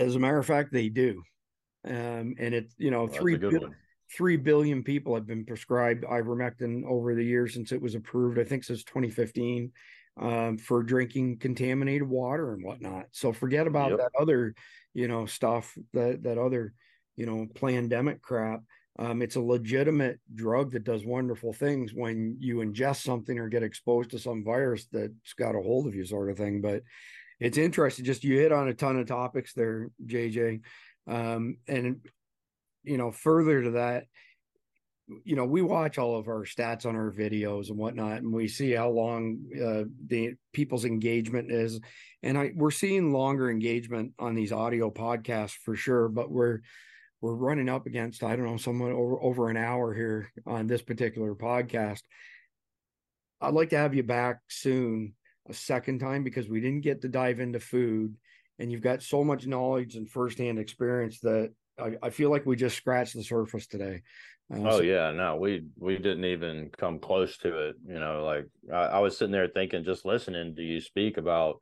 as a matter of fact, they do. Um, and it's you know well, three three billion people have been prescribed ivermectin over the years since it was approved. I think since 2015 um, for drinking contaminated water and whatnot. So forget about yep. that other you know stuff that that other you know pandemic crap. Um, it's a legitimate drug that does wonderful things when you ingest something or get exposed to some virus that's got a hold of you, sort of thing. But it's interesting. Just you hit on a ton of topics there, JJ. Um, and you know, further to that, you know, we watch all of our stats on our videos and whatnot, and we see how long uh, the people's engagement is. And I we're seeing longer engagement on these audio podcasts for sure, but we're we're running up against I don't know someone over over an hour here on this particular podcast. I'd like to have you back soon a second time because we didn't get to dive into food and you've got so much knowledge and firsthand experience that I, I feel like we just scratched the surface today. Uh, oh so- yeah, no, we we didn't even come close to it. You know, like I, I was sitting there thinking, just listening to you speak about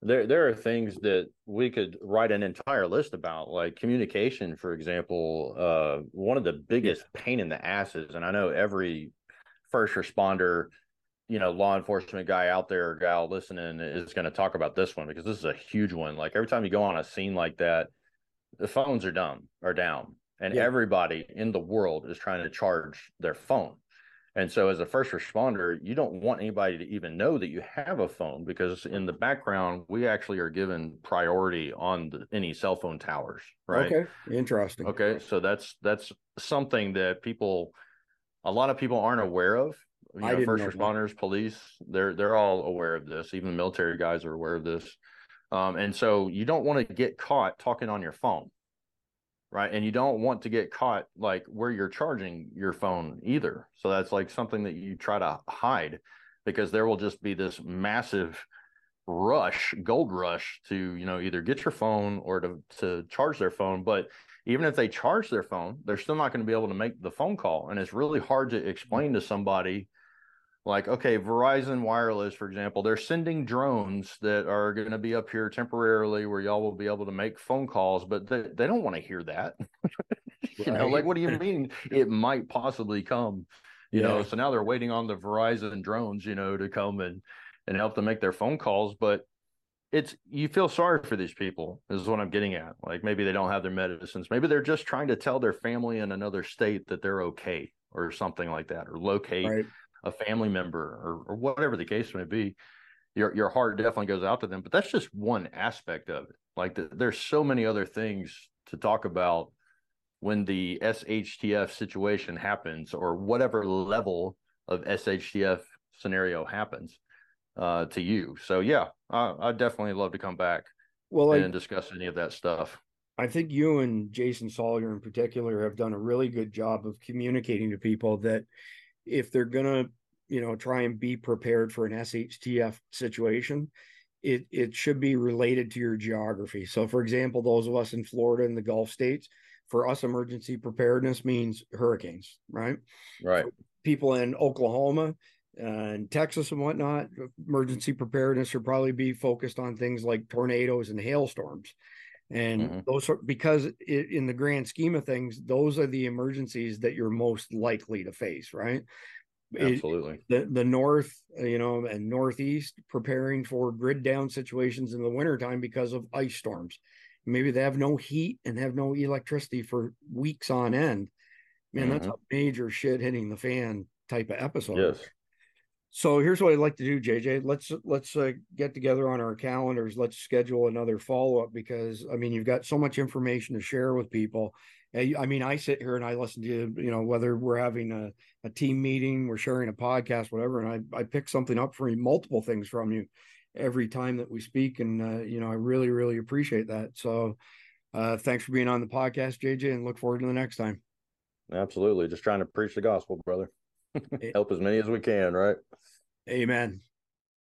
there there are things that we could write an entire list about like communication for example uh one of the biggest pain in the asses and i know every first responder you know law enforcement guy out there or gal listening is going to talk about this one because this is a huge one like every time you go on a scene like that the phones are dumb are down and yeah. everybody in the world is trying to charge their phone and so, as a first responder, you don't want anybody to even know that you have a phone because in the background, we actually are given priority on the, any cell phone towers. Right. Okay. Interesting. Okay. So that's that's something that people, a lot of people aren't aware of. You know, first responders, that. police, they're they're all aware of this. Even the military guys are aware of this. Um, and so you don't want to get caught talking on your phone right and you don't want to get caught like where you're charging your phone either so that's like something that you try to hide because there will just be this massive rush gold rush to you know either get your phone or to to charge their phone but even if they charge their phone they're still not going to be able to make the phone call and it's really hard to explain to somebody like okay verizon wireless for example they're sending drones that are going to be up here temporarily where y'all will be able to make phone calls but they, they don't want to hear that. *laughs* You right. know like what do you mean? It might possibly come you yeah. know so now they're waiting on the verizon drones you know to come and and help them make their phone calls but it's you feel sorry for these people is what i'm getting at. Like maybe they don't have their medicines. Maybe they're just trying to tell their family in another state that they're okay or something like that or locate right a family member or, or whatever the case may be, your your heart definitely goes out to them. But that's just one aspect of it. Like the, there's so many other things to talk about when the SHTF situation happens or whatever level of SHTF scenario happens uh, to you. So yeah, I, I definitely love to come back well and discuss any of that stuff. I think you and Jason Salyer in particular have done a really good job of communicating to people that if they're gonna you know try and be prepared for an SHTF situation, it it should be related to your geography. So, for example, those of us in Florida and the Gulf states, for us, emergency preparedness means hurricanes, right? Right. People in Oklahoma and Texas and whatnot, emergency preparedness should probably be focused on things like tornadoes and hailstorms. And mm-hmm. those are because it, in the grand scheme of things, those are the emergencies that you're most likely to face, right? Absolutely. It, the the north, uh, you know, and northeast preparing for grid down situations in the wintertime because of ice storms. Maybe they have no heat and have no electricity for weeks on end. Man, mm-hmm. that's a major shit hitting the fan type of episode. Yes. So here's what I'd like to do, JJ. Let's let's uh, get together on our calendars. Let's schedule another follow up because I mean you've got so much information to share with people. I mean, I sit here and I listen to you know whether we're having a, a team meeting, we're sharing a podcast, whatever, and I I pick something up for you, multiple things from you every time that we speak, and uh, you know I really really appreciate that. So uh, thanks for being on the podcast, JJ, and look forward to the next time. Absolutely, just trying to preach the gospel, brother. Help as many as we can, right? Amen.